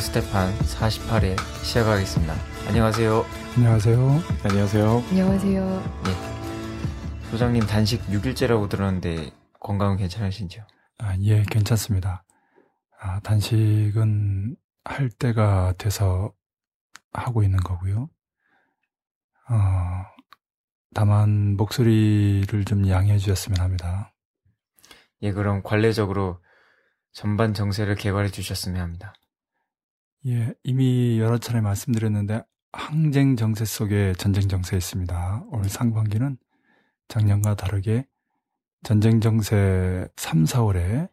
스테판 48회 시작하겠습니다. 안녕하세요. 안녕하세요. 안녕하세요. 안녕하세요. 네. 소장님 단식 6일째라고 들었는데 건강은 괜찮으신지요? 아, 예, 괜찮습니다. 아, 단식은 할 때가 돼서 하고 있는 거고요. 어, 다만 목소리를 좀 양해해 주셨으면 합니다. 예, 그럼 관례적으로 전반 정세를 개발해 주셨으면 합니다. 예, 이미 여러 차례 말씀드렸는데 항쟁 정세 속에 전쟁 정세에 있습니다. 올 상반기는 작년과 다르게 전쟁 정세 3, 4월에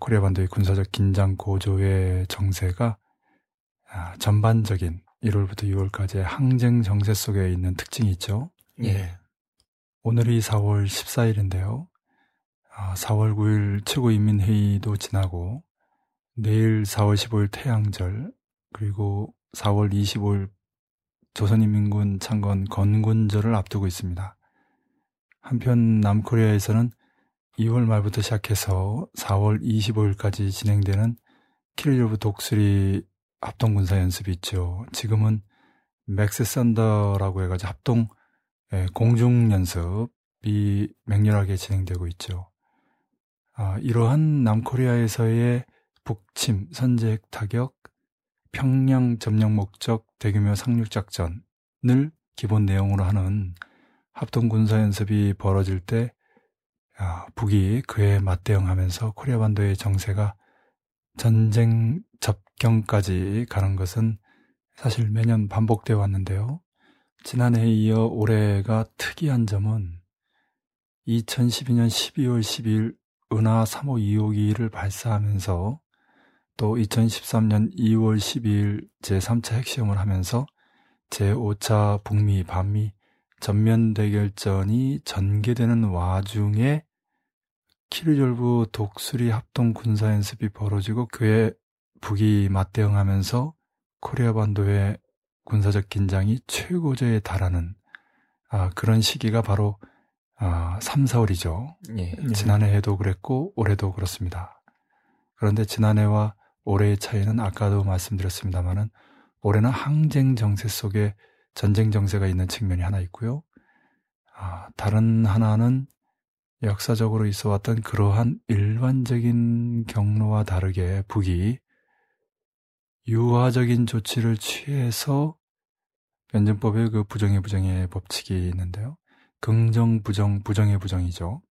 코리아 반도의 군사적 긴장 고조의 정세가 아, 전반적인 1월부터 6월까지의 항쟁 정세 속에 있는 특징이 있죠. 예. 오늘이 4월 14일인데요. 4월 9일 최고인민회의도 지나고 내일 4월 15일 태양절 그리고 4월 25일 조선인민군 창건 건군절을 앞두고 있습니다. 한편 남코리아에서는 2월 말부터 시작해서 4월 25일까지 진행되는 키르조브 독수리 합동군사 연습이 있죠. 지금은 Max Thunder라고 해가지고 합동 예, 공중 연습이 맹렬하게 진행되고 있죠. 아, 이러한 남코리아에서의 북침, 선제 타격, 평양 점령 목적 대규모 상륙 작전을 기본 내용으로 하는 합동 군사 연습이 벌어질 때 아, 북이 그에 맞대응하면서 코리아 반도의 정세가 전쟁 접경까지 가는 것은 사실 매년 반복되어 왔는데요. 지난해에 이어 올해가 특이한 점은 2012년 12월 10일 은하 3호 2호기를 발사하면서 또 2013년 2월 12일 제3차 핵시험을 하면서 제5차 북미 반미 전면 대결전이 전개되는 와중에 키르졸브 독수리 합동 군사 연습이 벌어지고 그에 북이 맞대응하면서 코리아 반도의 군사적 긴장이 최고조에 달하는 아, 그런 시기가 바로 아, 3, 4월이죠. 예. 지난해에도 그랬고 올해도 그렇습니다. 그런데 지난해와 올해의 차이는 아까도 말씀드렸습니다만은 올해는 항쟁 정세 속에 전쟁 정세가 있는 측면이 하나 있고요. 아, 다른 하나는 역사적으로 있어 왔던 그러한 일반적인 경로와 다르게 북이 유화적인 조치를 취해서 변증법의 그 부정의 부정의 법칙이 있는데요. 긍정, 부정, 부정의 부정이죠.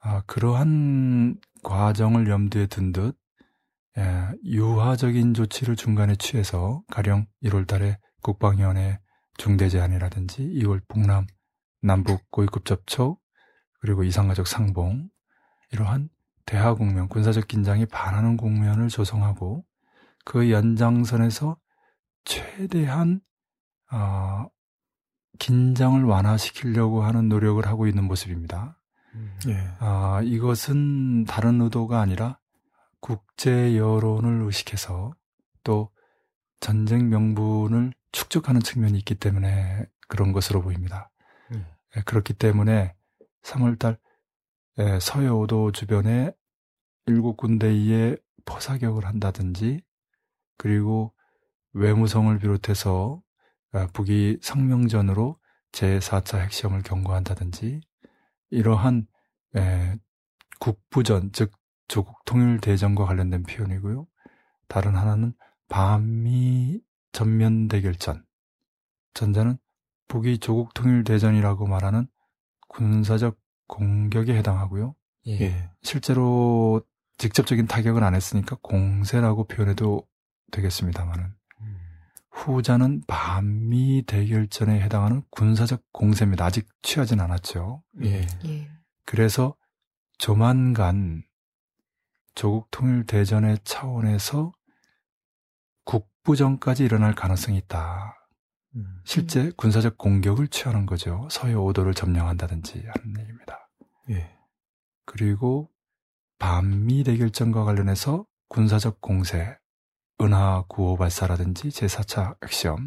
아, 그러한 과정을 염두에 둔 듯, 예, 유화적인 조치를 중간에 취해서 가령 1월 달에 국방위원회 중대 제안이라든지 2월 북남, 남북 고위급 접촉, 그리고 이상가족 상봉, 이러한 대화 국면, 군사적 긴장이 반하는 국면을 조성하고 그 연장선에서 최대한 어, 긴장을 완화시키려고 하는 노력을 하고 있는 모습입니다. 음. 예. 아, 이것은 다른 의도가 아니라 국제 여론을 의식해서 또 전쟁 명분을 축적하는 측면이 있기 때문에 그런 것으로 보입니다. 음. 예, 그렇기 때문에 3월달 예, 서해오도 주변에 일곱 군데에 포사격을 한다든지 그리고 외무성을 비롯해서 아, 북이 성명전으로 제4차 핵시험을 경고한다든지 이러한 에, 국부전 즉 조국 통일 대전과 관련된 표현이고요. 다른 하나는 반미 전면 대결전. 전자는 북이 조국 통일 대전이라고 말하는 군사적 공격에 해당하고요. 예. 예. 실제로 직접적인 타격은 안 했으니까 공세라고 표현해도 되겠습니다만은 후자는 반미 대결전에 해당하는 군사적 공세입니다. 아직 취하진 않았죠. 예. 예. 그래서 조만간 조국 통일 대전의 차원에서 국부전까지 일어날 가능성이 있다. 음. 실제 군사적 공격을 취하는 거죠. 서해 오도를 점령한다든지 하는 얘기입니다. 예. 그리고 반미 대결전과 관련해서 군사적 공세, 은하 9호 발사라든지 제4차 핵시험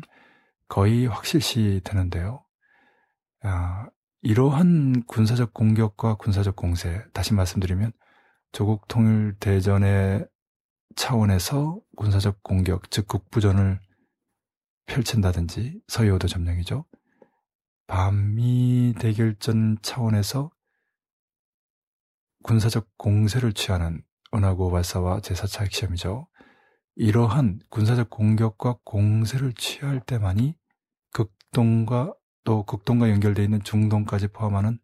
거의 확실시 되는데요. 아, 이러한 군사적 공격과 군사적 공세, 다시 말씀드리면 조국 통일 대전에 차원에서 군사적 공격, 즉 국부전을 펼친다든지 서해오도 점령이죠. 반미 대결전 차원에서 군사적 공세를 취하는 은하고 발사와 제4차 핵시험이죠. 이러한 군사적 공격과 공세를 취할 때만이 극동과 또 극동과 연결되어 있는 중동까지 포함하는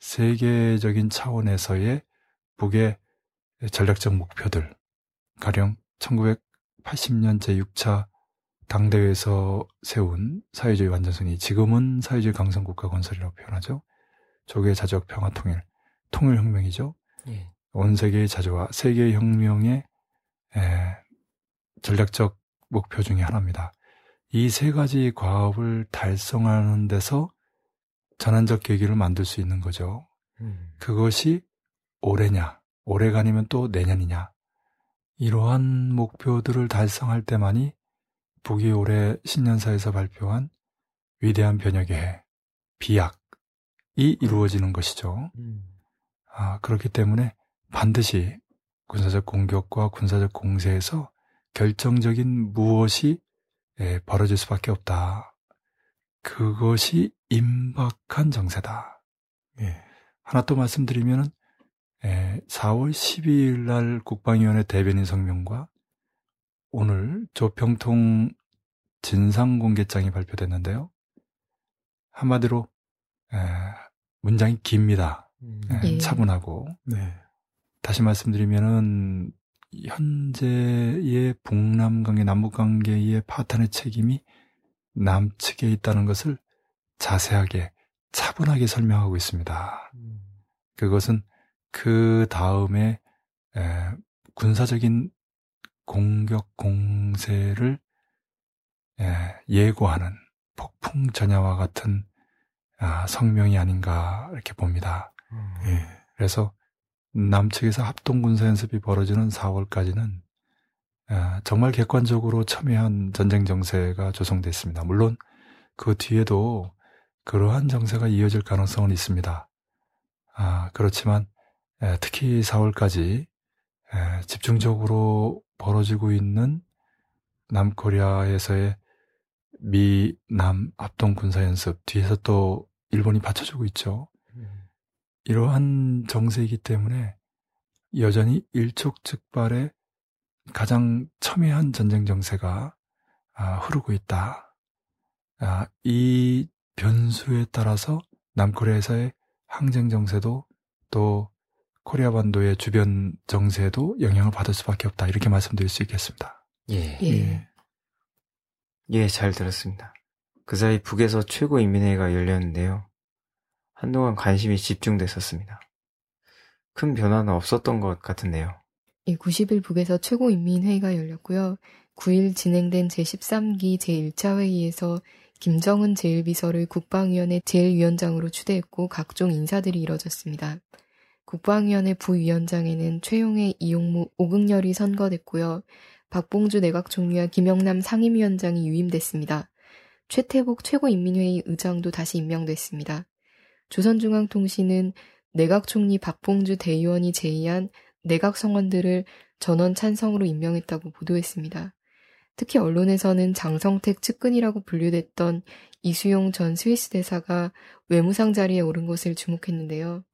세계적인 차원에서의 북의 전략적 목표들, 가령 1980년 제6차 당대회에서 세운 사회주의 완전성이 지금은 사회주의 강성국가 건설이라고 표현하죠. 조계 자주적 평화 통일, 통일 혁명이죠. 예. 온 세계의 자주와 세계 혁명의 에, 전략적 목표 중의 하나입니다. 이 세 가지 과업을 달성하는 데서 전환적 계기를 만들 수 있는 거죠. 음. 그것이 올해냐, 올해가 아니면 또 내년이냐. 이러한 목표들을 달성할 때만이 북이 올해 신년사에서 발표한 위대한 변혁의 해, 비약이 이루어지는 것이죠. 음. 아, 그렇기 때문에 반드시 군사적 공격과 군사적 공세에서 결정적인 무엇이 예, 벌어질 수밖에 없다. 그것이 임박한 정세다. 예. 하나 또 말씀드리면은 예, 4월 12일 날 국방위원회 대변인 성명과 오늘 조평통 진상공개장이 발표됐는데요. 한마디로 에, 문장이 깁니다. 음. 에, 예. 차분하고 네. 다시 말씀드리면은 현재의 북남 관계, 남북 관계의 파탄의 책임이 남측에 있다는 것을 자세하게 차분하게 설명하고 있습니다. 음. 그것은 그 다음에 에, 군사적인 공격 공세를 에, 예고하는 폭풍 전야와 같은 아, 성명이 아닌가 이렇게 봅니다. 음. 예, 그래서 남측에서 합동 군사 연습이 벌어지는 4월까지는 아, 정말 객관적으로 첨예한 전쟁 정세가 조성됐습니다. 물론 그 뒤에도 그러한 정세가 이어질 가능성은 있습니다. 아, 그렇지만 에, 특히 4월까지 에, 집중적으로 벌어지고 있는 남코리아에서의 미, 남 합동 군사 연습 뒤에서 또 일본이 받쳐주고 있죠. 이러한 정세이기 때문에 여전히 일촉즉발의 가장 첨예한 전쟁 정세가 아, 흐르고 있다. 아, 이 변수에 따라서 남코리아에서의 항쟁 정세도 또 코리아 반도의 주변 정세도 영향을 받을 수밖에 없다. 이렇게 말씀드릴 수 있겠습니다. 예. 예. 예, 잘 들었습니다. 그 사이 북에서 최고인민회의가 열렸는데요. 한동안 관심이 집중됐었습니다. 큰 변화는 없었던 것 같은데요. 예, 90일 북에서 최고인민회의가 열렸고요. 9일 진행된 제13기 제1차 회의에서 김정은 제1비서를 국방위원회 제1위원장으로 추대했고 각종 인사들이 이뤄졌습니다. 국방위원회 부위원장에는 최용해, 이용무, 오극렬이 선거됐고요. 박봉주 내각 총리와 김영남 상임위원장이 유임됐습니다. 최태복 최고인민회의 의장도 다시 임명됐습니다. 조선중앙통신은 내각 총리 박봉주 대의원이 제의한 내각 성원들을 전원 찬성으로 임명했다고 보도했습니다. 특히 언론에서는 장성택 측근이라고 분류됐던 이수용 전 스위스 대사가 외무상 자리에 오른 것을 주목했는데요.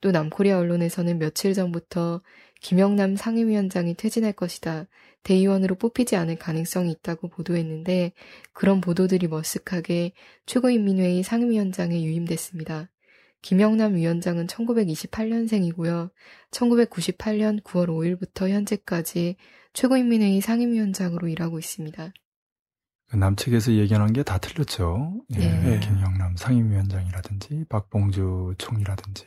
또 남코리아 언론에서는 며칠 전부터 김영남 상임위원장이 퇴진할 것이다. 대의원으로 뽑히지 않을 가능성이 있다고 보도했는데 그런 보도들이 머쓱하게 최고인민회의 상임위원장에 유임됐습니다. 김영남 위원장은 1928년생이고요. 1998년 9월 5일부터 현재까지 최고인민회의 상임위원장으로 일하고 있습니다. 그 남측에서 얘기하는 게다 틀렸죠. 예. 네. 김영남 상임위원장이라든지 박봉주 총리라든지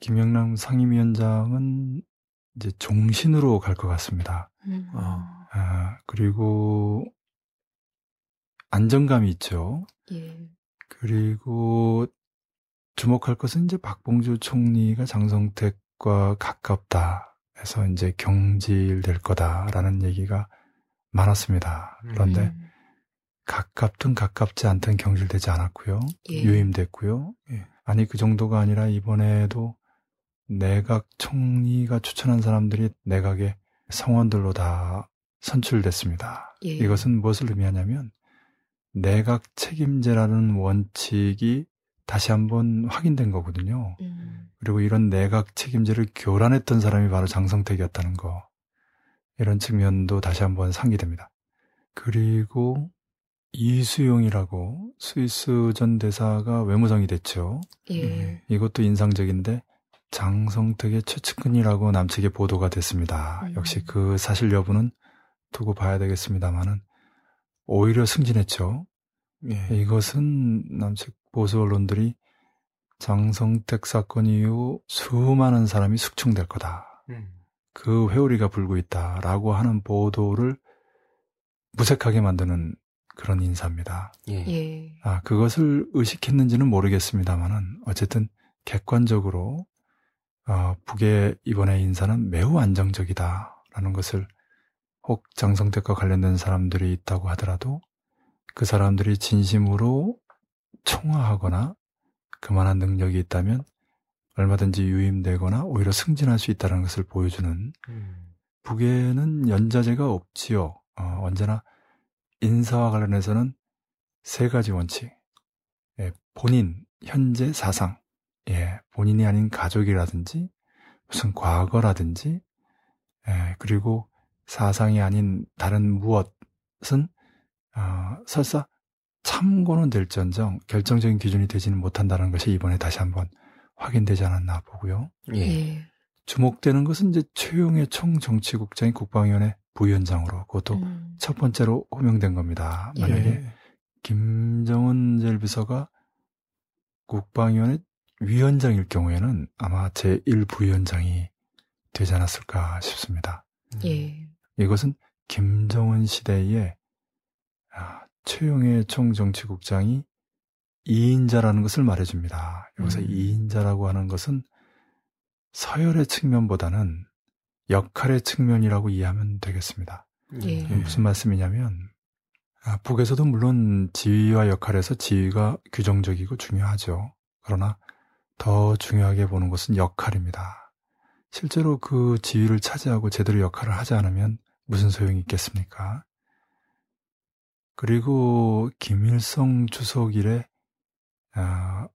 김영남 상임위원장은 이제 종신으로 갈 것 같습니다. 음. 어. 아, 그리고 안정감이 있죠. 예. 그리고 주목할 것은 이제 박봉주 총리가 장성택과 가깝다 해서 이제 경질될 거다라는 얘기가 많았습니다. 그런데 음. 가깝든 가깝지 않든 경질되지 않았고요. 예. 유임됐고요. 예. 아니 그 정도가 아니라 이번에도 내각 총리가 추천한 사람들이 내각에 성원들로 다 선출됐습니다. 예. 이것은 무엇을 의미하냐면 내각 책임제라는 원칙이 다시 한번 확인된 거거든요. 음. 그리고 이런 내각 책임제를 교란했던 사람이 바로 장성택이었다는 거. 이런 측면도 다시 한번 상기됩니다. 그리고 이수용이라고 스위스 전 대사가 외무성이 됐죠. 예. 이것도 인상적인데 장성택의 최측근이라고 남측에 보도가 됐습니다. 음. 역시 그 사실 여부는 두고 봐야 되겠습니다만은 오히려 승진했죠. 예. 이것은 남측 보수 언론들이 장성택 사건 이후 수많은 사람이 숙청될 거다. 음. 그 회오리가 불고 있다라고 하는 보도를 무색하게 만드는 그런 인사입니다. 예. 예. 아, 그것을 의식했는지는 모르겠습니다만은 어쨌든 객관적으로 어, 북의 이번의 인사는 매우 안정적이다라는 것을 혹 장성택과 관련된 사람들이 있다고 하더라도 그 사람들이 진심으로 총화하거나 그만한 능력이 있다면 얼마든지 유임되거나 오히려 승진할 수 있다는 것을 보여주는 음. 북에는 연자제가 없지요. 어, 언제나 인사와 관련해서는 세 가지 원칙. 예, 본인, 현재, 사상. 예, 본인이 아닌 가족이라든지 무슨 과거라든지 예, 그리고 사상이 아닌 다른 무엇은 어, 설사 참고는 될지언정 결정적인 기준이 되지는 못한다는 것이 이번에 다시 한번 확인되지 않았나 보고요. 예. 예. 주목되는 것은 이제 최용의 총정치국장이 국방위원회 부위원장으로 그것도 음. 첫 번째로 호명된 겁니다. 예. 만약에 김정은 제1비서가 국방위원회 위원장일 경우에는 아마 제1부위원장이 되지 않았을까 싶습니다. 음. 예. 이것은 김정은 시대에 아, 최용의 총정치국장이 2인자라는 것을 말해줍니다. 여기서 음. 2인자라고 하는 것은 서열의 측면보다는 역할의 측면이라고 이해하면 되겠습니다. 예. 무슨 말씀이냐면 아, 북에서도 물론 지위와 역할에서 지위가 규정적이고 중요하죠. 그러나 더 중요하게 보는 것은 역할입니다. 실제로 그 지위를 차지하고 제대로 역할을 하지 않으면 무슨 소용이 있겠습니까? 그리고 김일성 주석 이래 아,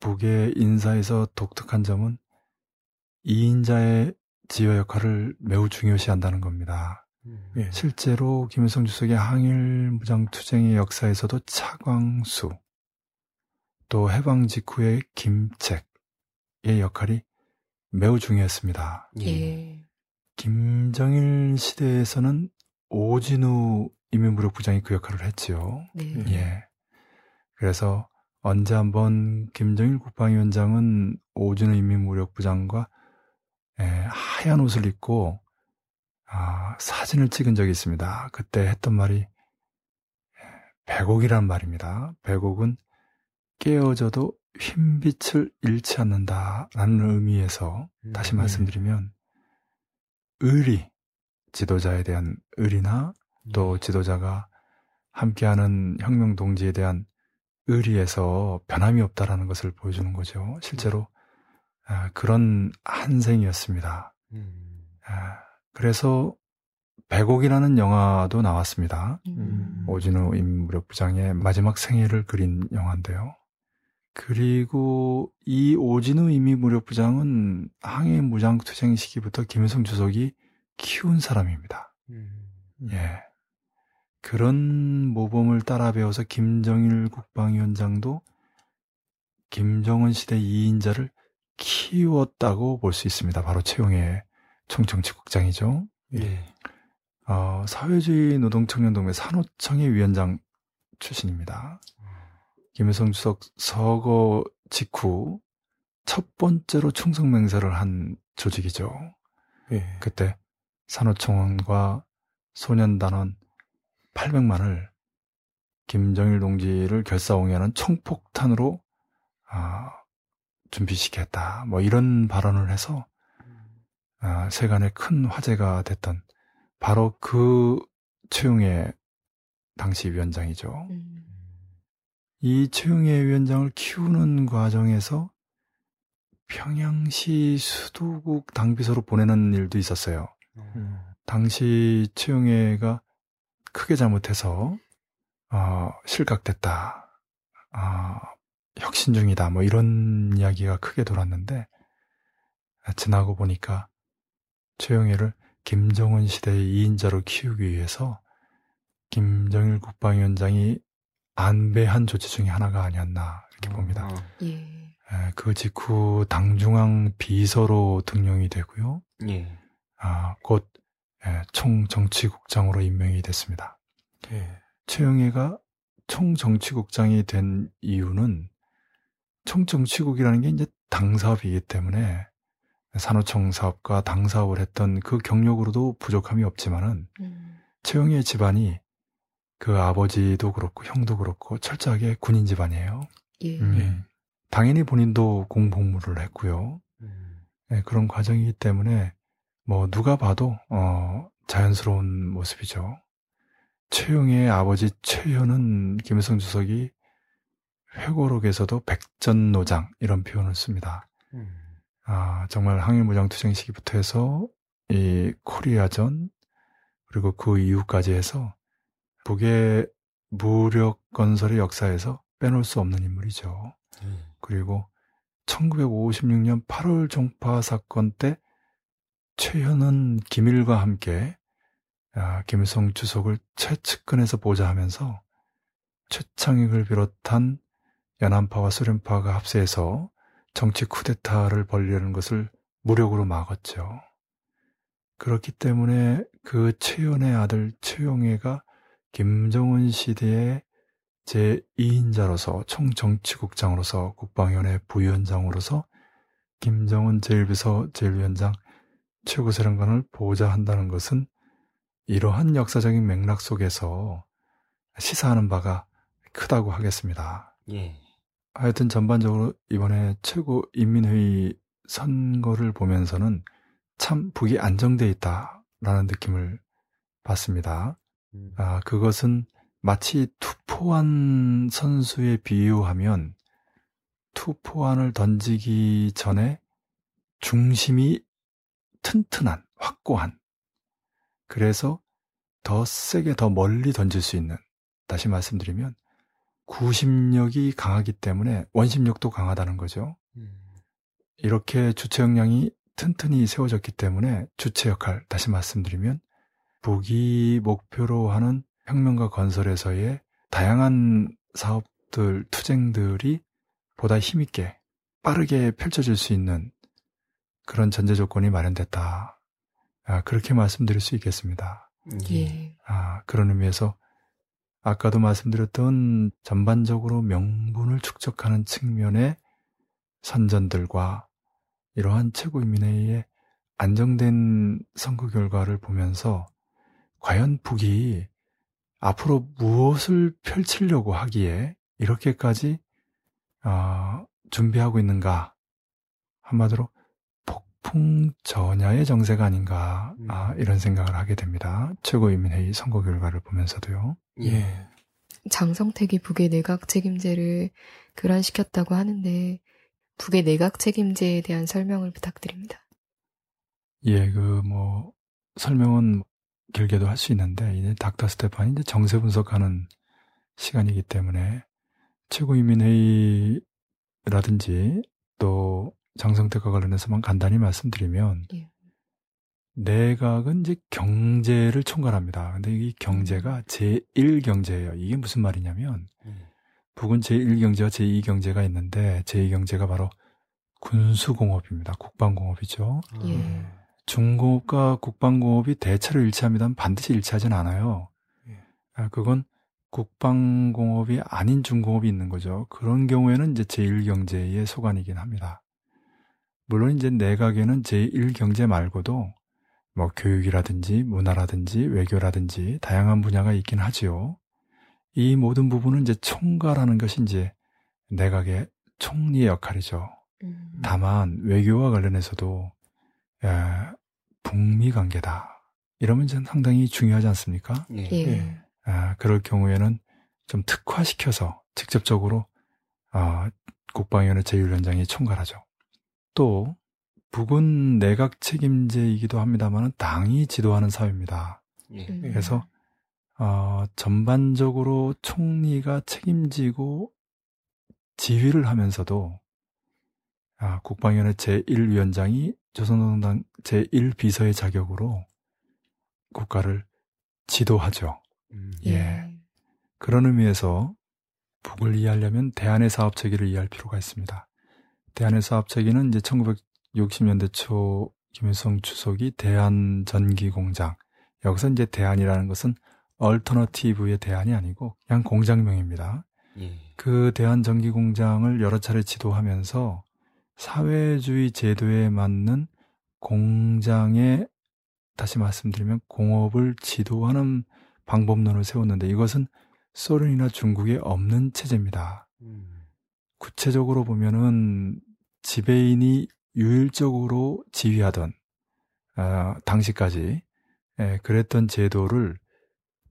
북의 인사에서 독특한 점은 2인자의 지휘 역할을 매우 중요시한다는 겁니다. 음. 예, 실제로 김일성 주석의 항일 무장 투쟁의 역사에서도 차광수 또 해방 직후의 김책의 역할이 매우 중요했습니다. 예. 김정일 시대에서는 오진우 인민무력 부장이 그 역할을 했지요. 네. 예. 그래서 언제 한번 김정일 국방위원장은 오진우 인민무력 부장과 예, 하얀 옷을 입고 아, 사진을 찍은 적이 있습니다. 그때 했던 말이 예, 백옥이란 말입니다. 백옥은 깨어져도 흰빛을 잃지 않는다 라는 의미에서 다시 음. 말씀드리면 의리, 지도자에 대한 의리나 또 지도자가 함께하는 혁명 동지에 대한 의리에서 변함이 없다라는 것을 보여주는 거죠. 실제로 아, 그런 한생이었습니다. 음. 아, 그래서 백옥이라는 영화도 나왔습니다. 음. 오진우 인무력 부장의 마지막 생애를 그린 영화인데요. 그리고 이 오진우 인민무력부장은 항해 무장투쟁 시기부터 김일성 주석이 키운 사람입니다. 음. 예. 그런 모범을 따라 배워서 김정일 국방위원장도 김정은 시대 2인자를 키웠다고 볼 수 있습니다. 바로 최용의 총정치국장이죠. 예. 어, 사회주의 노동청년동맹 산호청의 위원장 출신입니다. 김일성 주석 서거 직후 첫 번째로 충성 맹세를 한 조직이죠. 예. 그때 산호청원과 소년단원 800만을 김정일 동지를 결사옹이하는 총폭탄으로 아, 준비시켰다. 뭐 이런 발언을 해서 아, 세간에 큰 화제가 됐던 바로 그 최용의 당시 위원장이죠. 음. 이 최용의 위원장을 키우는 과정에서 평양시 수도국 당비서로 보내는 일도 있었어요. 음. 당시 최영애가 크게 잘못해서 어, 실각됐다. 어, 혁신 중이다. 뭐 이런 이야기가 크게 돌았는데 지나고 보니까 최영애를 김정은 시대의 2인자로 키우기 위해서 김정일 국방위원장이 안배한 조치 중에 하나가 아니었나 이렇게 봅니다. 어. 예. 그 직후 당중앙 비서로 등용이 되고요. 예. 아, 곧 예, 총정치국장으로 임명이 됐습니다. 예. 최영애가 총정치국장이 된 이유는 총정치국이라는 게 이제 당사업이기 때문에 산호청 사업과 당 사업을 했던 그 경력으로도 부족함이 없지만은 음. 최영애 집안이 그 아버지도 그렇고 형도 그렇고 철저하게 군인 집안이에요. 예. 음. 예. 당연히 본인도 공복무를 했고요. 음. 네, 그런 과정이기 때문에 뭐 누가 봐도 어, 자연스러운 모습이죠. 최영의 아버지 최현은 김일성 주석이 회고록에서도 백전노장 이런 표현을 씁니다. 음. 아, 정말 항일무장 투쟁 시기부터 해서 이 코리아전 그리고 그 이후까지 해서 북의 무력 건설의 역사에서 빼놓을 수 없는 인물이죠. 음. 그리고 1956년 8월 종파 사건 때 최현은 김일과 함께 아, 김일성 주석을 최측근에서 보좌하면서 최창익을 비롯한 연안파와 소련파가 합세해서 정치 쿠데타를 벌리려는 것을 무력으로 막았죠. 그렇기 때문에 그 최연의 아들 최용해가 김정은 시대에 제2인자로서 총정치국장으로서 국방위원회 부위원장으로서 김정은 제1비서 제1위원장 최고사령관을 보좌한다는 것은 이러한 역사적인 맥락 속에서 시사하는 바가 크다고 하겠습니다. 예. 하여튼 전반적으로 이번에 최고 인민회의 선거를 보면서는 참 북이 안정돼 있다라는 느낌을 받습니다. 음. 아, 그것은 마치 투포한 선수에 비유하면 투포안을 던지기 전에 중심이 튼튼한, 확고한, 그래서 더 세게 더 멀리 던질 수 있는, 다시 말씀드리면, 구심력이 강하기 때문에 원심력도 강하다는 거죠. 음. 이렇게 주체 역량이 튼튼히 세워졌기 때문에 주체 역할, 다시 말씀드리면, 북이 목표로 하는 혁명과 건설에서의 다양한 사업들, 투쟁들이 보다 힘있게 빠르게 펼쳐질 수 있는 그런 전제 조건이 마련됐다. 아, 그렇게 말씀드릴 수 있겠습니다. 예. 아, 그런 의미에서 아까도 말씀드렸던 전반적으로 명분을 축적하는 측면의 선전들과 이러한 최고인민회의의 안정된 선거 결과를 보면서 과연 북이 앞으로 무엇을 펼치려고 하기에 이렇게까지 어, 준비하고 있는가 한마디로 폭풍 전야의 정세가 아닌가 음. 아, 이런 생각을 하게 됩니다. 최고인민회의 선거 결과를 보면서도요. 예. 장성택이 북의 내각 책임제를 교란시켰다고 하는데 북의 내각 책임제에 대한 설명을 부탁드립니다. 예, 그 뭐 설명은 길게도 할 수 있는데 이제 닥터 스테판이 이제 정세 분석하는 시간이기 때문에 최고인민회의라든지 또 장성택과 관련해서만 간단히 말씀드리면 예. 내각은 이제 경제를 총괄합니다. 근데 이 경제가 음. 제1경제예요. 이게 무슨 말이냐면 음. 북은 제1경제와 제2경제가 있는데 제2경제가 바로 군수공업입니다. 국방공업이죠. 예. 중공업과 국방공업이 대체로 일치합니다만 반드시 일치하진 않아요. 예. 아, 그건 국방공업이 아닌 중공업이 있는 거죠. 그런 경우에는 이제 제1경제의 소관이긴 합니다. 물론 이제 내각에는 제1경제 말고도 뭐 교육이라든지 문화라든지 외교라든지 다양한 분야가 있긴 하지요. 이 모든 부분은 이제 총괄하는 것이 이제 내각의 총리의 역할이죠. 음. 다만 외교와 관련해서도 예, 북미 관계다. 이러면 전 상당히 중요하지 않습니까? 예. 예. 아, 그럴 경우에는 좀 특화시켜서 직접적으로 아, 국방위원회 제1위원장이 총괄하죠. 또 북은 내각 책임제이기도 합니다만 당이 지도하는 사회입니다. 예. 음. 그래서 어, 전반적으로 총리가 책임지고 지휘를 하면서도 아, 국방위원회 제1위원장이 조선노동당 제1비서의 자격으로 국가를 지도하죠. 음. 예. 그런 의미에서 북을 이해하려면 대한의 사업 체계를 이해할 필요가 있습니다. 대한의 사업 체계는 이제 1960년대 초 김일성 주석이 대한 전기 공장 여기서 이제 대한이라는 것은 얼터너티브의 대안이 아니고 그냥 공장명입니다. 예. 그 대한 전기 공장을 여러 차례 지도하면서 사회주의 제도에 맞는 공장에 다시 말씀드리면 공업을 지도하는 방법론을 세웠는데 이것은 소련이나 중국에 없는 체제입니다. 음. 구체적으로 보면은 지배인이 유일적으로 지휘하던 아, 당시까지 예, 그랬던 제도를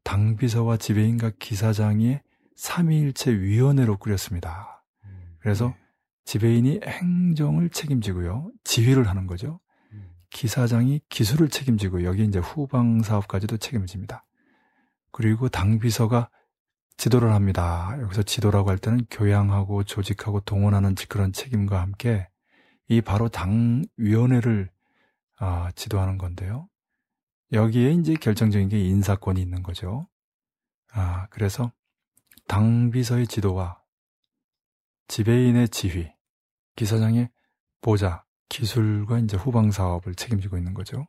당비서와 지배인과 기사장의 삼위일체 위원회로 꾸렸습니다. 음. 그래서 네. 지배인이 행정을 책임지고요. 지휘를 하는 거죠. 음. 기사장이 기술을 책임지고 여기 이제 후방 사업까지도 책임집니다. 그리고 당 비서가 지도를 합니다. 여기서 지도라고 할 때는 교양하고 조직하고 동원하는 그런 책임과 함께 이 바로 당 위원회를 아, 지도하는 건데요. 여기에 이제 결정적인 게 인사권이 있는 거죠. 아, 그래서 당 비서의 지도와 지배인의 지휘, 기사장의 보좌, 기술과 이제 후방 사업을 책임지고 있는 거죠.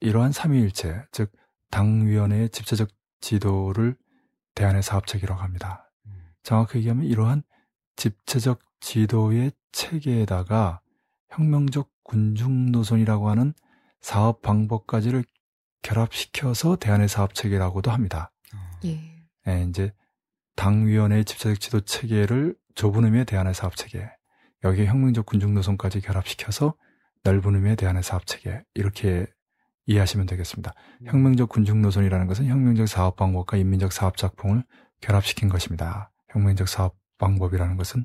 이러한 삼위일체, 즉 당위원회의 집체적 지도를 대안의 사업체계라고 합니다. 음. 정확히 얘기하면 이러한 집체적 지도의 체계에다가 혁명적 군중 노선이라고 하는 사업 방법까지를 결합시켜서 대안의 사업 체계라고도 합니다. 어. 예. 예, 이제 당위원회의 집체적 지도 체계를 좁은 의미의 대안의 사업 체계, 여기에 혁명적 군중 노선까지 결합시켜서 넓은 의미의 대안의 사업 체계 이렇게 이해하시면 되겠습니다. 음. 혁명적 군중 노선이라는 것은 혁명적 사업 방법과 인민적 사업 작품을 결합시킨 것입니다. 혁명적 사업 방법이라는 것은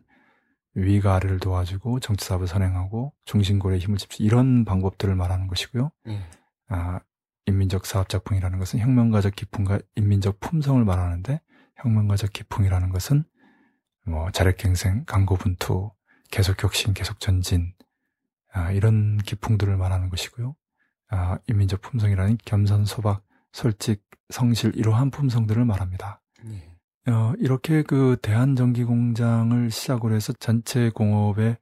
위가 아래를 도와주고 정치 사업을 선행하고 중심골에 힘을 집시 이런 방법들을 말하는 것이고요. 예. 아, 인민적 사업 작품이라는 것은 혁명가적 기풍과 인민적 품성을 말하는데 혁명가적 기풍이라는 것은 뭐 자력갱생, 강고분투, 계속혁신, 계속전진 아, 이런 기풍들을 말하는 것이고요. 아, 인민적 품성이라는 겸손 소박, 솔직, 성실 이러한 품성들을 말합니다. 예. 어, 이렇게 그 대한전기공장을 시작으로 해서 전체 공업의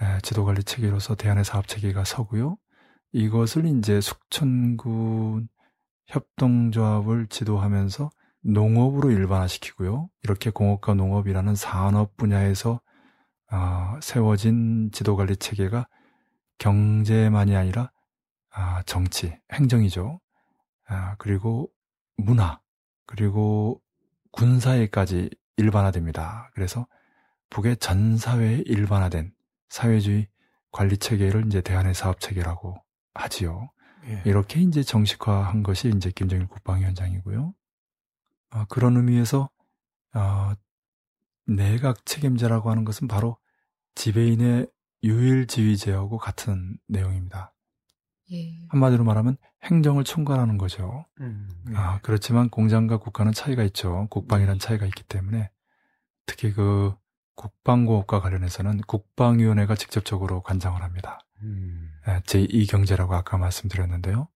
에, 지도관리 체계로서 대한의 사업 체계가 서고요. 이것을 이제 숙천군 협동조합을 지도하면서 농업으로 일반화시키고요. 이렇게 공업과 농업이라는 산업 분야에서 아, 세워진 지도관리 체계가 경제만이 아니라 아, 정치, 행정이죠. 아, 그리고 문화, 그리고 군사에까지 일반화됩니다. 그래서 북의 전 사회에 일반화된 사회주의 관리 체계를 이제 대한의 사업 체계라고 하지요. 예. 이렇게 이제 정식화한 것이 이제 김정일 국방위원장이고요. 아, 그런 의미에서 아, 내각 책임자라고 하는 것은 바로 지배인의 유일지휘제하고 같은 내용입니다. 예. 한마디로 말하면 행정을 총괄하는 거죠. 음. 아, 그렇지만 공장과 국가는 차이가 있죠. 국방이란 차이가 있기 때문에 특히 그 국방공업과 관련해서는 국방위원회가 직접적으로 관장을 합니다. 음. 예, 제2경제라고 아까 말씀드렸는데요.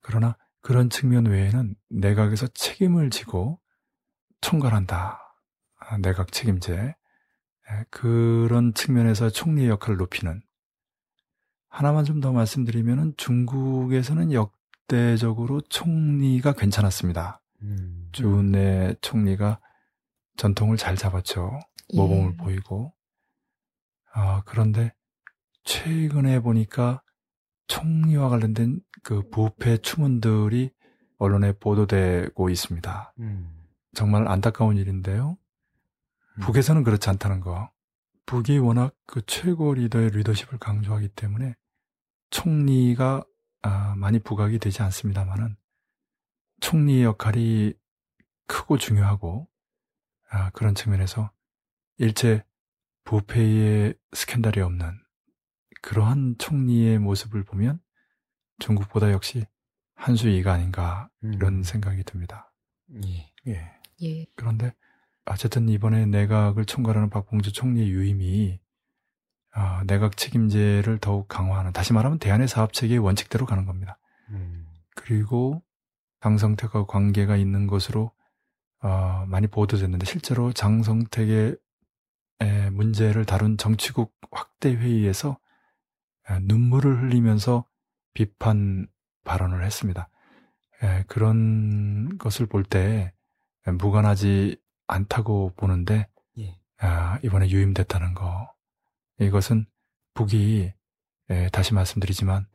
그러나 그런 측면 외에는 내각에서 책임을 지고 총괄한다. 아, 내각 책임제. 예, 그런 측면에서 총리의 역할을 높이는 하나만 좀 더 말씀드리면은 중국에서는 역대적으로 총리가 괜찮았습니다. 음. 주은내 총리가 전통을 잘 잡았죠. 모범을 예. 보이고. 아, 그런데 최근에 보니까 총리와 관련된 그 부패 추문들이 언론에 보도되고 있습니다. 음. 정말 안타까운 일인데요. 음. 북에서는 그렇지 않다는 거. 북이 워낙 그 최고 리더의 리더십을 강조하기 때문에 총리가 아, 많이 부각이 되지 않습니다만은 총리의 역할이 크고 중요하고 아, 그런 측면에서 일체 부패의 스캔들이 없는 그러한 총리의 모습을 보면 중국보다 역시 한수위가 아닌가 이런 음. 생각이 듭니다. 예. 예. 예. 그런데 어쨌든 이번에 내각을 총괄하는 박봉주 총리의 유임이 어, 내각 책임제를 더욱 강화하는 다시 말하면 대한의 사업 체계의 원칙대로 가는 겁니다. 음. 그리고 장성택과 관계가 있는 것으로 어, 많이 보도됐는데 실제로 장성택의 에, 문제를 다룬 정치국 확대 회의에서 에, 눈물을 흘리면서 비판 발언을 했습니다. 에, 그런 것을 볼 때 무관하지 않다고 보는데 예. 아, 이번에 유임됐다는 거 이것은 북이 에, 다시 말씀드리지만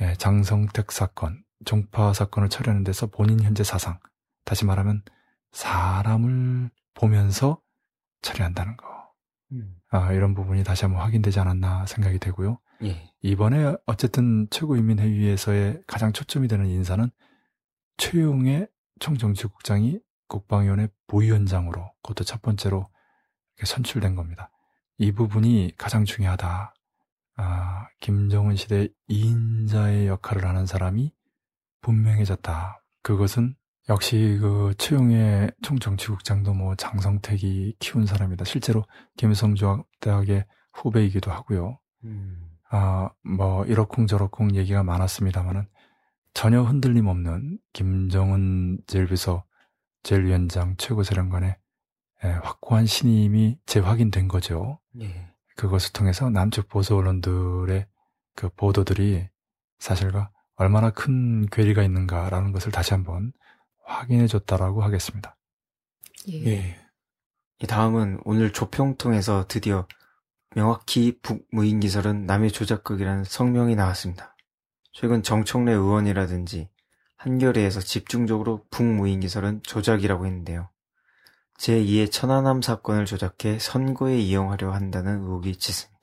에, 장성택 사건, 종파 사건을 처리하는 데서 본인 현재 사상, 다시 말하면 사람을 보면서 처리한다는 거. 음. 아, 이런 부분이 다시 한번 확인되지 않았나 생각이 되고요. 예. 이번에 어쨌든 최고인민회의에서의 가장 초점이 되는 인사는 최용의 총정치국장이 국방위원회 부위원장으로 그것도 첫 번째로 선출된 겁니다. 이 부분이 가장 중요하다. 아, 김정은 시대 2인자의 역할을 하는 사람이 분명해졌다. 그것은 역시 그 최용의 총정치국장도 뭐 장성택이 키운 사람이다. 실제로 김성조대학의 후배이기도 하고요. 음. 아, 뭐 이러쿵저러쿵 얘기가 많았습니다만은 전혀 흔들림 없는 김정은 제일비서 제일위원장 최고사령관의 예, 확고한 신임이 재확인된 거죠. 예. 그것을 통해서 남측 보수 언론들의 그 보도들이 사실과 얼마나 큰 괴리가 있는가라는 것을 다시 한번 확인해 줬다라고 하겠습니다. 예. 예. 이 다음은 오늘 조평통에서 드디어 명확히 북무인기설은 남의 조작극이라는 성명이 나왔습니다. 최근 정청래 의원이라든지 한겨레에서 집중적으로 북무인기설은 조작이라고 했는데요. 제2의 천안함 사건을 조작해 선거에 이용하려 한다는 의혹이 짙습니다.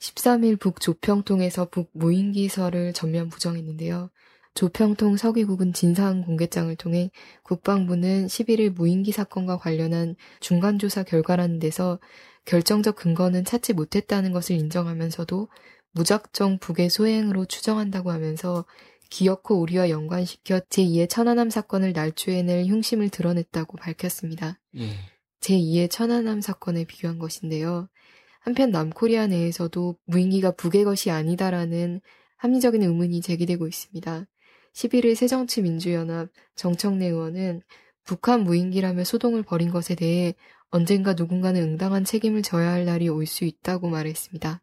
13일 북조평통에서 북무인기설을 전면 부정했는데요. 조평통 서기국은 진상 공개장을 통해 국방부는 11일 무인기 사건과 관련한 중간조사 결과라는 데서 결정적 근거는 찾지 못했다는 것을 인정하면서도 무작정 북의 소행으로 추정한다고 하면서 기어코 우리와 연관시켜 제2의 천안함 사건을 날조해낼 흉심을 드러냈다고 밝혔습니다. 예. 제2의 천안함 사건에 비교한 것인데요. 한편 남코리아 내에서도 무인기가 북의 것이 아니다라는 합리적인 의문이 제기되고 있습니다. 11일 새정치민주연합 정청래 의원은 북한 무인기라며 소동을 벌인 것에 대해 언젠가 누군가는 응당한 책임을 져야 할 날이 올 수 있다고 말했습니다.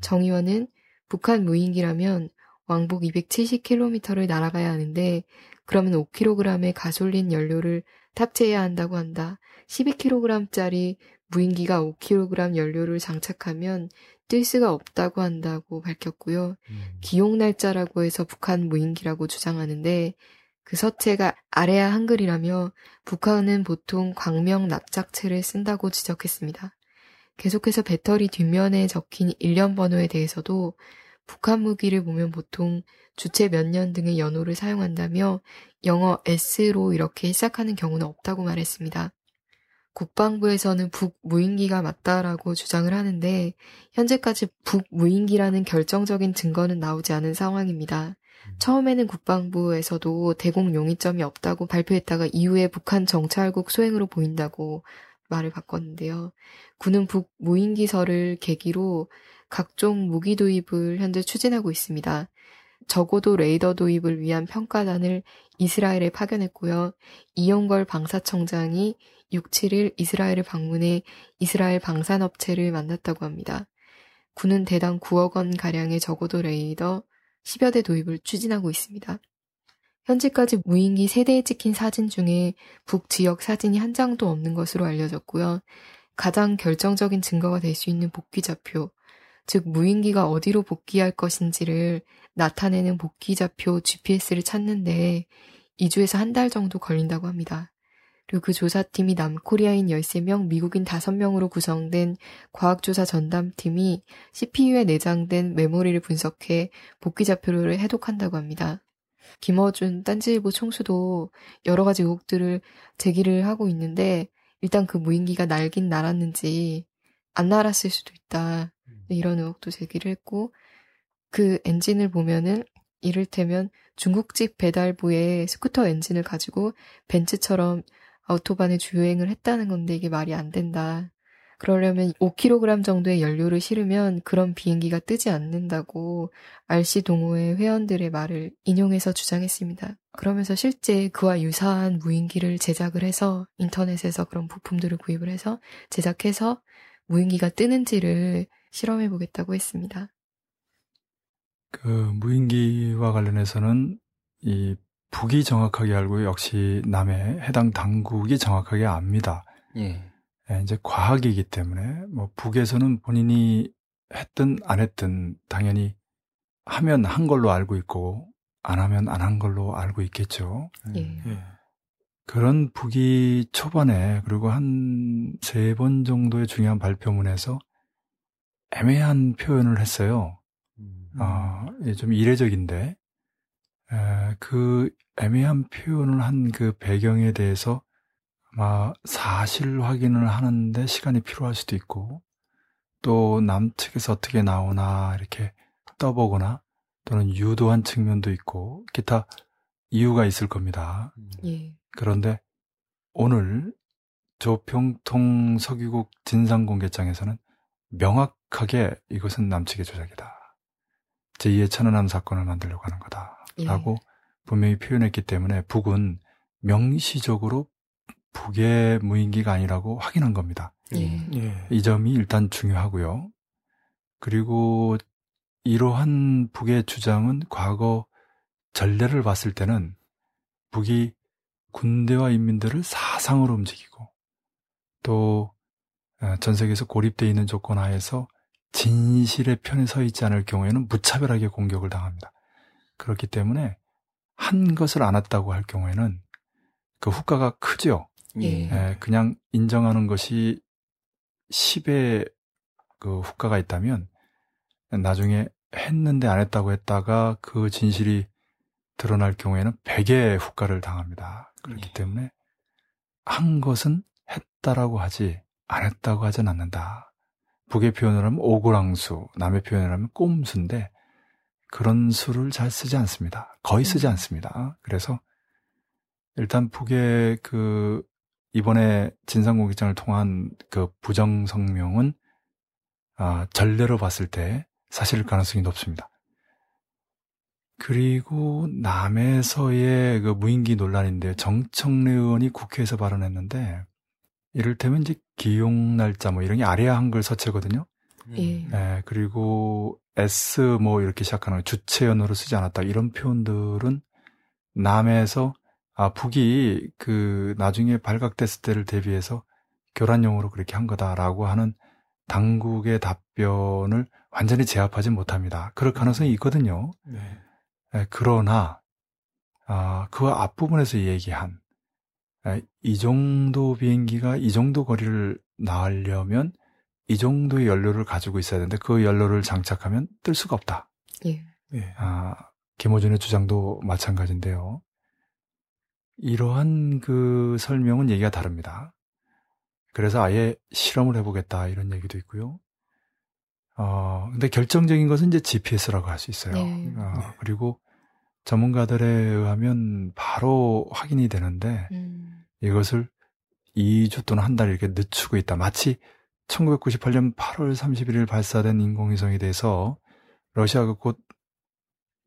정 의원은 북한 무인기라면 왕복 270km를 날아가야 하는데 그러면 5kg의 가솔린 연료를 탑재해야 한다고 한다. 12kg짜리 무인기가 5kg 연료를 장착하면 뛸 수가 없다고 한다고 밝혔고요. 음. 기용 날짜라고 해서 북한 무인기라고 주장하는데 그 서체가 아래아 한글이라며 북한은 보통 광명 납작체를 쓴다고 지적했습니다. 계속해서 배터리 뒷면에 적힌 일련 번호에 대해서도 북한 무기를 보면 보통 주체 몇 년 등의 연호를 사용한다며 영어 S로 이렇게 시작하는 경우는 없다고 말했습니다. 국방부에서는 북무인기가 맞다라고 주장을 하는데 현재까지 북무인기라는 결정적인 증거는 나오지 않은 상황입니다. 처음에는 국방부에서도 대공 용의점이 없다고 발표했다가 이후에 북한 정찰국 소행으로 보인다고 말을 바꿨는데요. 군은 북 무인기설을 계기로 각종 무기 도입을 현재 추진하고 있습니다. 적어도 레이더 도입을 위한 평가단을 이스라엘에 파견했고요. 이용걸 방사청장이 6, 7일 이스라엘을 방문해 이스라엘 방산업체를 만났다고 합니다. 군은 대당 9억 원 가량의 적어도 레이더 10여 대 도입을 추진하고 있습니다. 현재까지 무인기 3대에 찍힌 사진 중에 북 지역 사진이 한 장도 없는 것으로 알려졌고요. 가장 결정적인 증거가 될 수 있는 복귀좌표, 즉 무인기가 어디로 복귀할 것인지를 나타내는 복귀좌표 GPS를 찾는데 2주에서 한 달 정도 걸린다고 합니다. 그리고 그 조사팀이 남코리아인 13명, 미국인 5명으로 구성된 과학조사 전담팀이 CPU에 내장된 메모리를 분석해 복귀좌표를 해독한다고 합니다. 김어준 딴지일보 총수도 여러 가지 의혹들을 제기를 하고 있는데 일단 그 무인기가 날긴 날았는지 안 날았을 수도 있다. 이런 의혹도 제기를 했고 그 엔진을 보면은 이를테면 중국집 배달부의 스쿠터 엔진을 가지고 벤츠처럼 아우토반에 주행을 했다는 건데 이게 말이 안 된다. 그러려면 5kg 정도의 연료를 실으면 그런 비행기가 뜨지 않는다고 RC 동호회 회원들의 말을 인용해서 주장했습니다. 그러면서 실제 그와 유사한 무인기를 제작을 해서 인터넷에서 그런 부품들을 구입을 해서 제작해서 무인기가 뜨는지를 실험해 보겠다고 했습니다. 그 무인기와 관련해서는 이 북이 정확하게 알고 역시 남의 해당 당국이 정확하게 압니다. 예. 예, 이제 과학이기 때문에 뭐 북에서는 본인이 했든 안 했든 당연히 하면 한 걸로 알고 있고 안 하면 안 한 걸로 알고 있겠죠. 예. 예. 그런 북이 초반에 그리고 한 세 번 정도의 중요한 발표문에서 애매한 표현을 했어요. 음. 어, 예, 좀 이례적인데 에, 그 애매한 표현을 한 그 배경에 대해서 아마 사실 확인을 하는데 시간이 필요할 수도 있고 또 남측에서 어떻게 나오나 이렇게 떠보거나 또는 유도한 측면도 있고 기타 이유가 있을 겁니다. 음. 예. 그런데 오늘 조평통 석유국 진상공개장에서는 명확하게 이것은 남측의 조작이다. 제2의 천안함 사건을 만들려고 하는 거다. 라고 예. 분명히 표현했기 때문에 북은 명시적으로 북의 무인기가 아니라고 확인한 겁니다. 예. 예. 이 점이 일단 중요하고요. 그리고 이러한 북의 주장은 과거 전례를 봤을 때는 북이 군대와 인민들을 사상으로 움직이고 또 전 세계에서 고립되어 있는 조건 하에서 진실의 편에 서 있지 않을 경우에는 무차별하게 공격을 당합니다. 그렇기 때문에 한 것을 안 했다고 할 경우에는 그 후과가 크죠. 예. 예, 그냥 인정하는 것이 10의 그 후과가 있다면 나중에 했는데 안 했다고 했다가 그 진실이 드러날 경우에는 100의 후과를 당합니다. 그렇기 예. 때문에 한 것은 했다라고 하지 안 했다고 하진 않는다. 북의 표현을 하면 오고랑수, 남의 표현을 하면 꼼수인데 그런 수를 잘 쓰지 않습니다. 거의 쓰지 음. 않습니다. 그래서 일단 북의 그 이번에 진상공개장을 통한 그 부정 성명은 아, 전례로 봤을 때 사실일 가능성이 높습니다. 그리고 남에서의 그 무인기 논란인데 정청래 의원이 국회에서 발언했는데 이를테면 이제 기용 날짜 뭐 이런 게 아래야 한글 서체거든요. 예. 예. 그리고 S 뭐 이렇게 시작하는 주체연어로 쓰지 않았다 이런 표현들은 남에서 아, 북이 그 나중에 발각됐을 때를 대비해서 교란용으로 그렇게 한 거다라고 하는 당국의 답변을 완전히 제압하지 못합니다. 그럴 가능성이 음. 있거든요. 네. 네, 그러나 아, 그 앞부분에서 얘기한 네, 이 정도 비행기가 이 정도 거리를 나으려면 이 정도의 연료를 가지고 있어야 되는데 그 연료를 장착하면 뜰 수가 없다. 예. 예. 아, 김호준의 주장도 마찬가지인데요. 이러한 그 설명은 얘기가 다릅니다. 그래서 아예 실험을 해보겠다 이런 얘기도 있고요. 어, 근데 결정적인 것은 이제 GPS라고 할 수 있어요. 네. 어, 네. 그리고 전문가들에 의하면 바로 확인이 되는데 음. 이것을 2주 또는 한 달 이렇게 늦추고 있다. 마치 1998년 8월 31일 발사된 인공위성에 대해서 러시아가 곧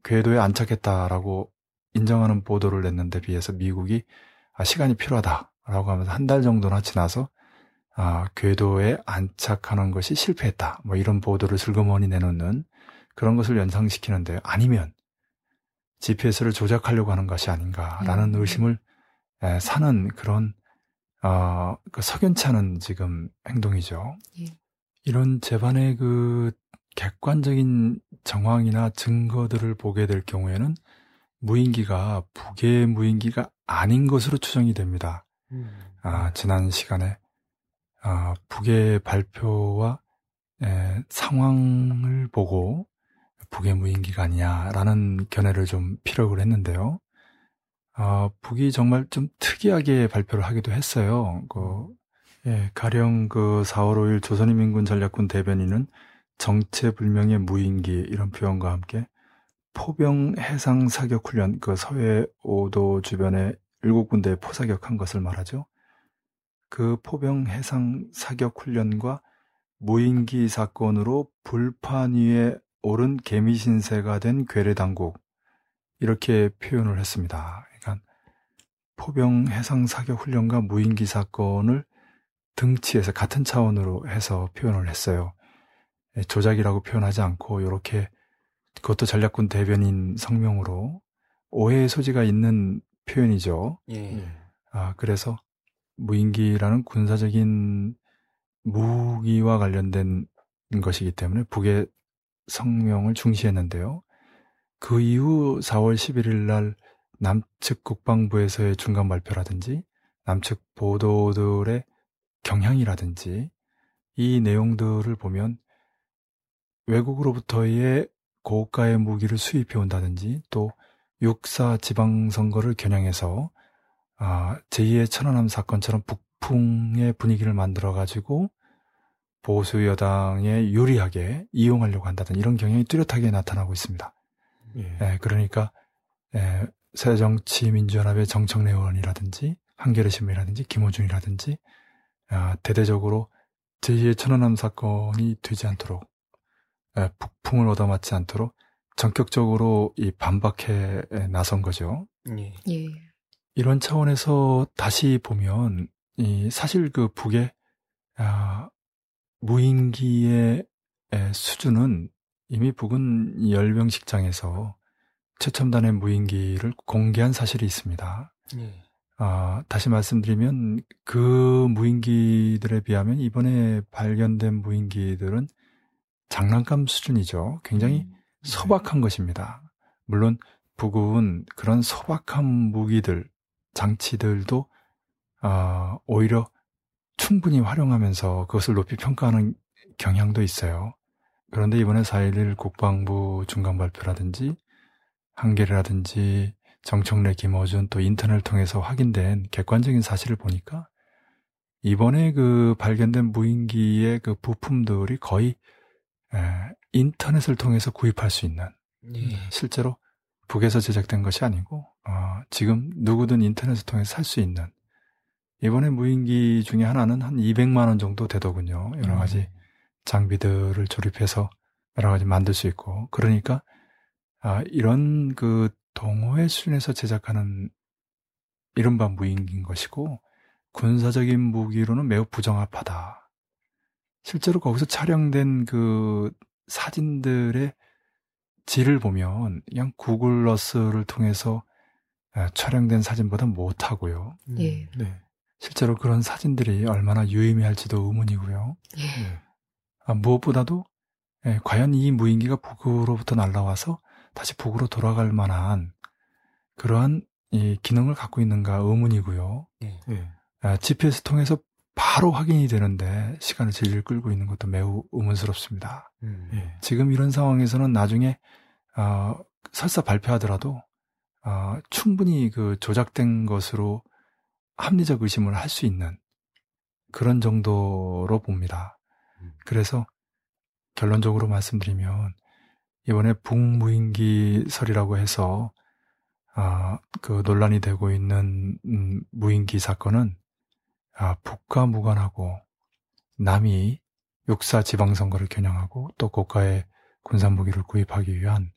궤도에 안착했다라고 인정하는 보도를 냈는데 비해서 미국이 아, 시간이 필요하다라고 하면서 한 달 정도나 지나서 아, 궤도에 안착하는 것이 실패했다. 뭐 이런 보도를 슬그머니 내놓는 그런 것을 연상시키는데 아니면 GPS를 조작하려고 하는 것이 아닌가라는 음. 의심을 에, 사는 그런 어, 그 석연치 않은 지금 행동이죠. 예. 이런 재반의 그 객관적인 정황이나 증거들을 보게 될 경우에는 무인기가 북의 무인기가 아닌 것으로 추정이 됩니다. 음. 아, 지난 시간에 아, 북의 발표와 에, 상황을 보고 북의 무인기가 아니냐라는 견해를 좀 피력을 했는데요. 아, 북이 정말 좀 특이하게 발표를 하기도 했어요. 그, 예, 가령 그 4월 5일 조선인민군 전략군 대변인은 정체불명의 무인기 이런 표현과 함께 포병 해상 사격 훈련 그 서해 5도 주변에 일곱 군데 포사격한 것을 말하죠. 그 포병 해상 사격 훈련과 무인기 사건으로 불판 위에 오른 개미 신세가 된 괴뢰 당국 이렇게 표현을 했습니다. 포병 해상 사격 훈련과 무인기 사건을 등치해서 같은 차원으로 해서 표현을 했어요. 예, 조작이라고 표현하지 않고 이렇게 그것도 전략군 대변인 성명으로 오해의 소지가 있는 표현이죠. 예. 아, 그래서 무인기라는 군사적인 무기와 관련된 것이기 때문에 북의 성명을 중시했는데요. 그 이후 4월 11일 날 남측 국방부에서의 중간 발표라든지 남측 보도들의 경향이라든지 이 내용들을 보면 외국으로부터의 고가의 무기를 수입해 온다든지 또 육사 지방선거를 겨냥해서 아, 제2의 천안함 사건처럼 북풍의 분위기를 만들어 가지고 보수 여당에 유리하게 이용하려고 한다든 이런 경향이 뚜렷하게 나타나고 있습니다. 예. 예 그러니까 예, 새정치민주연합의 정청래 의원이라든지 한겨레 신문이라든지 김호준이라든지 아, 대대적으로 제2의 천안함 사건이 되지 않도록 예, 북풍을 얻어맞지 않도록 전격적으로 이 반박해 나선 거죠. 예. 예. 이런 차원에서 다시 보면 이 사실 그 북의 아, 무인기의 수준은 이미 북은 열병식장에서 최첨단의 무인기를 공개한 사실이 있습니다. 예. 아, 다시 말씀드리면 그 무인기들에 비하면 이번에 발견된 무인기들은 장난감 수준이죠. 굉장히 음. 네. 소박한 것입니다. 물론 북은 그런 소박한 무기들, 장치들도 아, 오히려 충분히 활용하면서 그것을 높이 평가하는 경향도 있어요. 그런데 이번에 4.11 국방부 중간 발표라든지 한겨레라든지 정청래, 김어준 또 인터넷을 통해서 확인된 객관적인 사실을 보니까 이번에 그 발견된 무인기의 그 부품들이 거의 에, 인터넷을 통해서 구입할 수 있는 예. 실제로 북에서 제작된 것이 아니고 어, 지금 누구든 인터넷을 통해서 살 수 있는 이번에 무인기 중에 하나는 한 200만 원 정도 되더군요. 여러 가지 음. 장비들을 조립해서 여러 가지 만들 수 있고 그러니까 아, 이런 그 동호회 수준에서 제작하는 이른바 무인기인 것이고 군사적인 무기로는 매우 부정합하다. 실제로 거기서 촬영된 그 사진들의 질을 보면 그냥 구글 러스를 통해서 아, 촬영된 사진보다 못하고요. 예. 네. 실제로 그런 사진들이 얼마나 유의미할지도 의문이고요. 예. 네. 아, 무엇보다도 예, 과연 이 무인기가 북으로부터 날라와서 다시 북으로 돌아갈 만한 그러한 이 기능을 갖고 있는가 의문이고요. 네. 네. 아, GPS 통해서 바로 확인이 되는데 시간을 질질 끌고 있는 것도 매우 의문스럽습니다. 음. 네. 지금 이런 상황에서는 나중에 어, 설사 발표하더라도 어, 충분히 그 조작된 것으로 합리적 의심을 할 수 있는 그런 정도로 봅니다. 음. 그래서 결론적으로 말씀드리면 이번에 북무인기설이라고 해서 아, 그 논란이 되고 있는 음, 무인기 사건은 아, 북과 무관하고 남이 육사 지방선거를 겨냥하고 또 고가의 군사무기를 구입하기 위한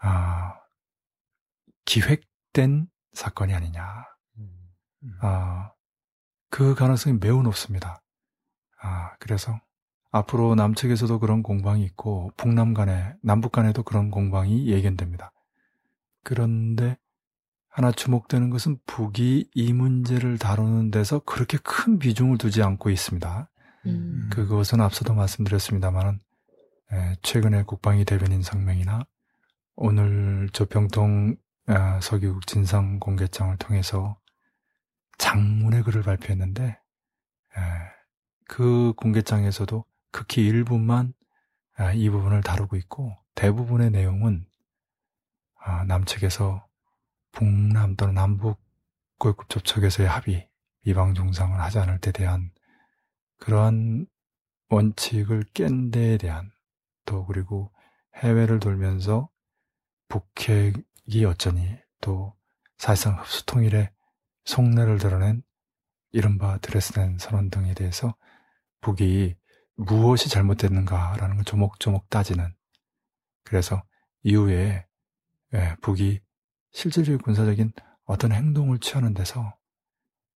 아, 기획된 사건이 아니냐. 음. 아, 그 가능성이 매우 높습니다. 아, 그래서 앞으로 남측에서도 그런 공방이 있고 북남 간에 남북 간에도 그런 공방이 예견됩니다. 그런데 하나 주목되는 것은 북이 이 문제를 다루는 데서 그렇게 큰 비중을 두지 않고 있습니다. 음. 그것은 앞서도 말씀드렸습니다만 최근에 국방위 대변인 성명이나 오늘 조평동 아, 서기국 진상 공개장을 통해서 장문의 글을 발표했는데 그 공개장에서도 극히 일부만 아, 이 부분을 다루고 있고 대부분의 내용은 아, 남측에서 북남 또는 남북 고위급 접촉에서의 합의, 비방 종상을 하지 않을 때 대한 그러한 원칙을 깬 데에 대한 또 그리고 해외를 돌면서 북핵이 어쩌니 또 사실상 흡수통일의 속내를 드러낸 이른바 드레스덴 선언 등에 대해서 북이 무엇이 잘못됐는가라는 걸 조목조목 따지는 그래서 이후에 예, 북이 실질적인 군사적인 어떤 행동을 취하는 데서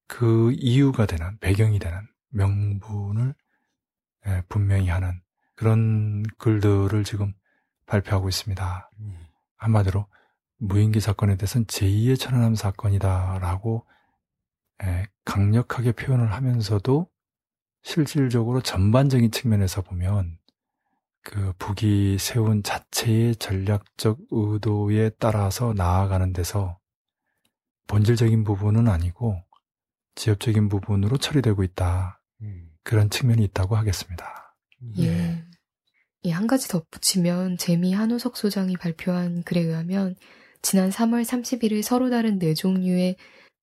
그 이유가 되는 배경이 되는 명분을 예, 분명히 하는 그런 글들을 지금 발표하고 있습니다. 한마디로 무인기 사건에 대해서는 제2의 천안함 사건이다라고 예, 강력하게 표현을 하면서도 실질적으로 전반적인 측면에서 보면 그 북이 세운 자체의 전략적 의도에 따라서 나아가는 데서 본질적인 부분은 아니고 지엽적인 부분으로 처리되고 있다. 음. 그런 측면이 있다고 하겠습니다. 예. 예, 한 가지 덧붙이면 재미 한우석 소장이 발표한 글에 의하면 지난 3월 31일 서로 다른 네 종류의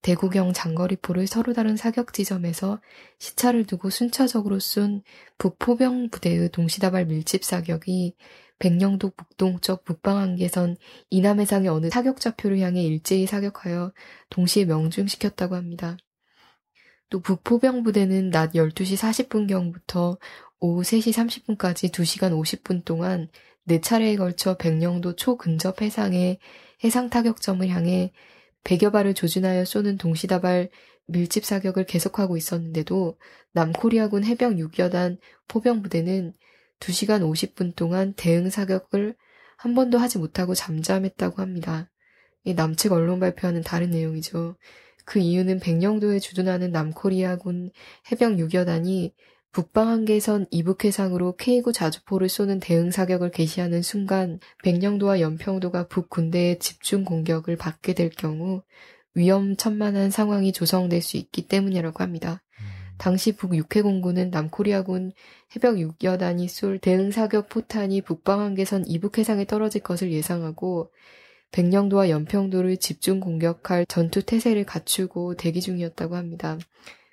대구경 장거리포를 서로 다른 사격 지점에서 시차를 두고 순차적으로 쏜 북포병 부대의 동시다발 밀집 사격이 백령도 북동쪽 북방한계선 이남해상의 어느 사격좌표를 향해 일제히 사격하여 동시에 명중시켰다고 합니다. 또 북포병 부대는 낮 12시 40분경부터 오후 3시 30분까지 2시간 50분 동안 4차례에 걸쳐 백령도 초근접 해상의 해상 타격점을 향해 100여 발을 조준하여 쏘는 동시다발 밀집 사격을 계속하고 있었는데도 남코리아군 해병 6여단 포병 부대는 2시간 50분 동안 대응 사격을 한 번도 하지 못하고 잠잠했다고 합니다. 남측 언론 발표하는 다른 내용이죠. 그 이유는 백령도에 주둔하는 남코리아군 해병 6여단이 북방 한계선 이북 해상으로 K9 자주포를 쏘는 대응 사격을 개시하는 순간 백령도와 연평도가 북 군대의 집중 공격을 받게 될 경우 위험천만한 상황이 조성될 수 있기 때문이라고 합니다. 음. 당시 북 육해공군은 남코리아군 해병 6여단이 쏠 대응 사격 포탄이 북방 한계선 이북 해상에 떨어질 것을 예상하고 백령도와 연평도를 집중 공격할 전투 태세를 갖추고 대기 중이었다고 합니다.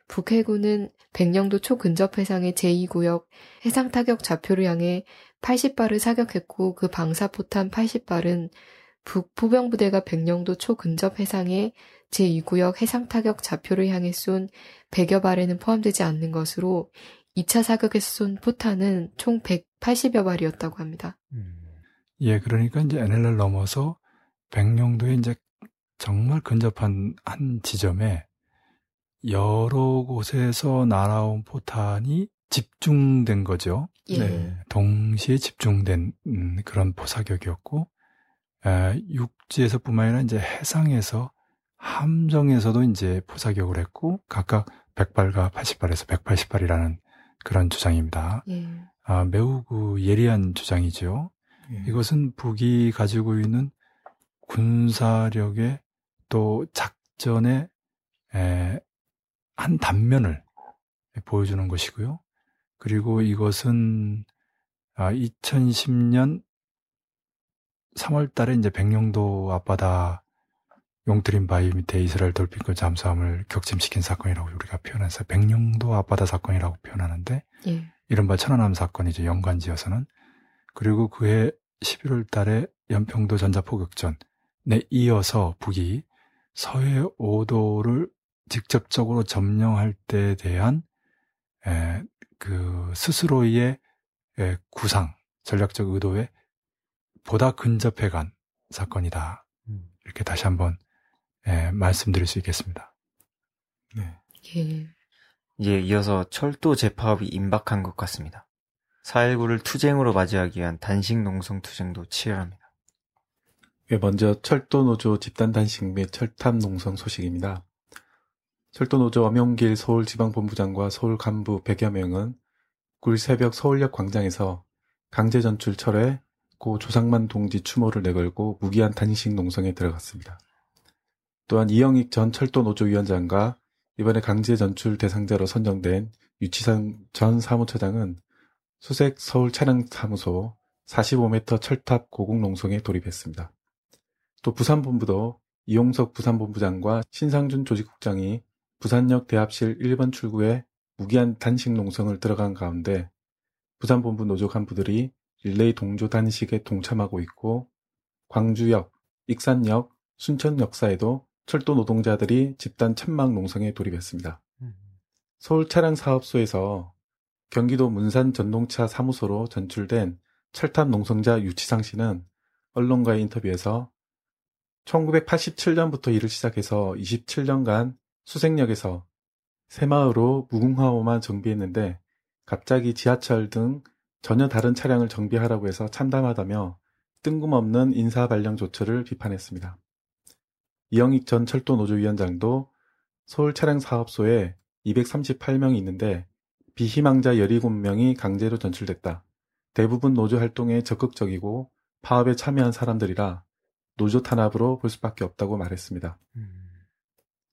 북해군은 백령도 초근접 해상의 제2구역 해상 타격 좌표를 향해 80발을 사격했고 그 방사포탄 80발은 북포병부대가 백령도 초근접 해상의 제2구역 해상 타격 좌표를 향해 쏜 100여 발에는 포함되지 않는 것으로 2차 사격에서 쏜 포탄은 총 180여 발이었다고 합니다. 음. 예, 그러니까 이제 NLL 넘어서 백령도에 이제 정말 근접한 한 지점에 여러 곳에서 날아온 포탄이 집중된 거죠. 예. 네. 동시에 집중된 음, 그런 포사격이었고 에, 육지에서뿐만 아니라 이제 해상에서 함정에서도 이제 포사격을 했고 각각 100발과 80발에서 180발이라는 그런 주장입니다. 예. 아, 매우 그 예리한 주장이죠. 예. 이것은 북이 가지고 있는 군사력의 또 작전의 에, 한 단면을 보여주는 것이고요. 그리고 이것은 2010년 아, 3월 달에 이제 백령도 앞바다 용트림 바위 밑에 이스라엘 돌핀권 잠수함을 격침시킨 사건이라고 우리가 표현해서 백령도 앞바다 사건이라고 표현하는데 예. 이른바 천안함 사건이죠. 연관지어서는. 그리고 그해 11월 달에 연평도 전자포격전 에 이어서 북이 서해 5도를 직접적으로 점령할 때에 대한 에, 그 스스로의 에, 구상, 전략적 의도에 보다 근접해 간 사건이다. 음. 이렇게 다시 한번 에, 말씀드릴 수 있겠습니다. 네. 예. 이제 이어서 철도 재파업이 임박한 것 같습니다. 4.19를 투쟁으로 맞이하기 위한 단식 농성 투쟁도 치열합니다. 네, 먼저 철도 노조 집단 단식 및 철탑 농성 소식입니다. 철도노조 엄용길 서울지방본부장과 서울 간부 100여 명은 굴 새벽 서울역 광장에서 강제 전출 철회 고 조상만 동지 추모를 내걸고 무기한 단식 농성에 들어갔습니다. 또한 이영익 전 철도노조 위원장과 이번에 강제 전출 대상자로 선정된 유치상 전 사무처장은 수색 서울 차량사무소 45m 철탑 고국 농성에 돌입했습니다. 또 부산본부도 이용석 부산본부장과 신상준 조직국장이 부산역 대합실 1번 출구에 무기한 단식 농성을 들어간 가운데 부산본부 노조 간부들이 릴레이 동조 단식에 동참하고 있고 광주역, 익산역, 순천역사에도 철도 노동자들이 집단 천막 농성에 돌입했습니다. 음. 서울 차량 사업소에서 경기도 문산 전동차 사무소로 전출된 철탑 농성자 유치상 씨는 언론과의 인터뷰에서 1987년부터 일을 시작해서 27년간 수색역에서 새마을호 무궁화호만 정비했는데 갑자기 지하철 등 전혀 다른 차량을 정비하라고 해서 참담하다며 뜬금없는 인사 발령 조처를 비판했습니다. 이영익 전 철도 노조위원장도 서울 차량 사업소에 238명이 있는데 비희망자 17명이 강제로 전출됐다. 대부분 노조 활동에 적극적이고 파업에 참여한 사람들이라 노조 탄압으로 볼 수밖에 없다고 말했습니다. 음.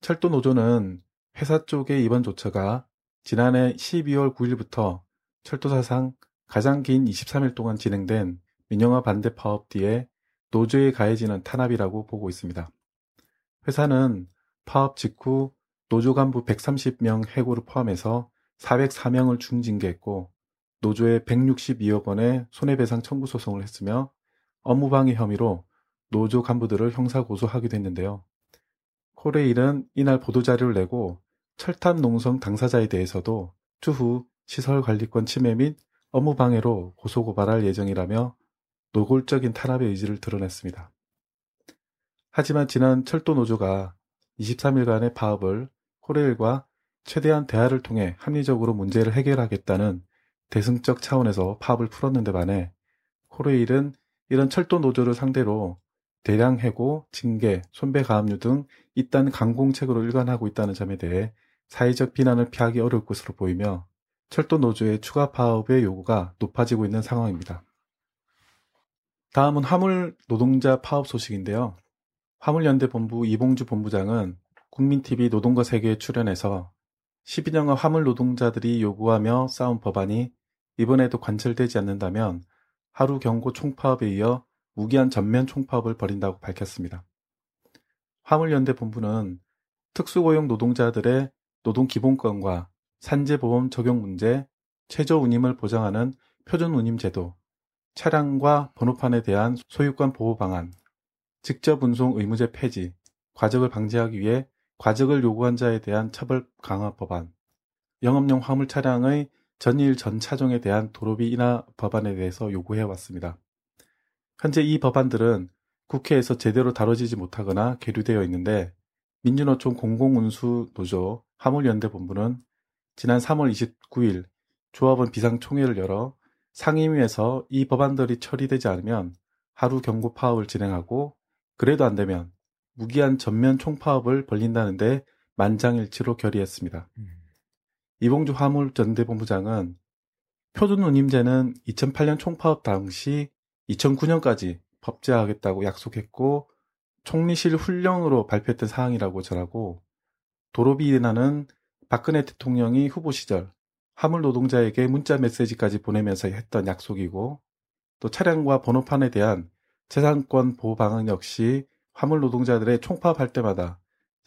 철도 노조는 회사 쪽의 이번 조처가 지난해 12월 9일부터 철도사상 가장 긴 23일 동안 진행된 민영화 반대 파업 뒤에 노조에 가해지는 탄압이라고 보고 있습니다. 회사는 파업 직후 노조 간부 130명 해고를 포함해서 404명을 중징계했고 노조에 162억 원의 손해배상 청구 소송을 했으며 업무방해 혐의로 노조 간부들을 형사 고소하기도 했는데요. 코레일은 이날 보도자료를 내고 철탑 농성 당사자에 대해서도 추후 시설관리권 침해 및 업무방해로 고소고발할 예정이라며 노골적인 탄압의 의지를 드러냈습니다. 하지만 지난 철도 노조가 23일간의 파업을 코레일과 최대한 대화를 통해 합리적으로 문제를 해결하겠다는 대승적 차원에서 파업을 풀었는데 반해 코레일은 이런 철도 노조를 상대로 대량 해고, 징계, 손배 가압류 등 이딴 강공책으로 일관하고 있다는 점에 대해 사회적 비난을 피하기 어려울 것으로 보이며 철도 노조의 추가 파업의 요구가 높아지고 있는 상황입니다. 다음은 화물 노동자 파업 소식인데요. 화물연대 본부 이봉주 본부장은 국민TV 노동과 세계에 출연해서 12년간 화물 노동자들이 요구하며 싸운 법안이 이번에도 관철되지 않는다면 하루 경고 총파업에 이어 무기한 전면 총파업을 벌인다고 밝혔습니다. 화물연대 본부는 특수고용 노동자들의 노동 기본권과 산재보험 적용 문제, 최저 운임을 보장하는 표준 운임 제도, 차량과 번호판에 대한 소유권 보호 방안, 직접 운송 의무제 폐지, 과적을 방지하기 위해 과적을 요구한 자에 대한 처벌 강화 법안, 영업용 화물 차량의 전일 전 차종에 대한 도로비 인하 법안에 대해서 요구해 왔습니다. 현재 이 법안들은 국회에서 제대로 다뤄지지 못하거나 계류되어 있는데 민주노총 공공운수노조 화물연대본부는 지난 3월 29일 조합원 비상총회를 열어 상임위에서 이 법안들이 처리되지 않으면 하루 경고 파업을 진행하고 그래도 안 되면 무기한 전면 총파업을 벌린다는데 만장일치로 결의했습니다. 음. 이봉주 화물전대본부장은 표준 운임제는 2008년 총파업 당시 2009년까지 법제화하겠다고 약속했고 총리실 훈령으로 발표했던 사항이라고 전하고 도로비 인하는 박근혜 대통령이 후보 시절 화물 노동자에게 문자 메시지까지 보내면서 했던 약속이고 또 차량과 번호판에 대한 재산권 보호 방안 역시 화물 노동자들의 총파업할 때마다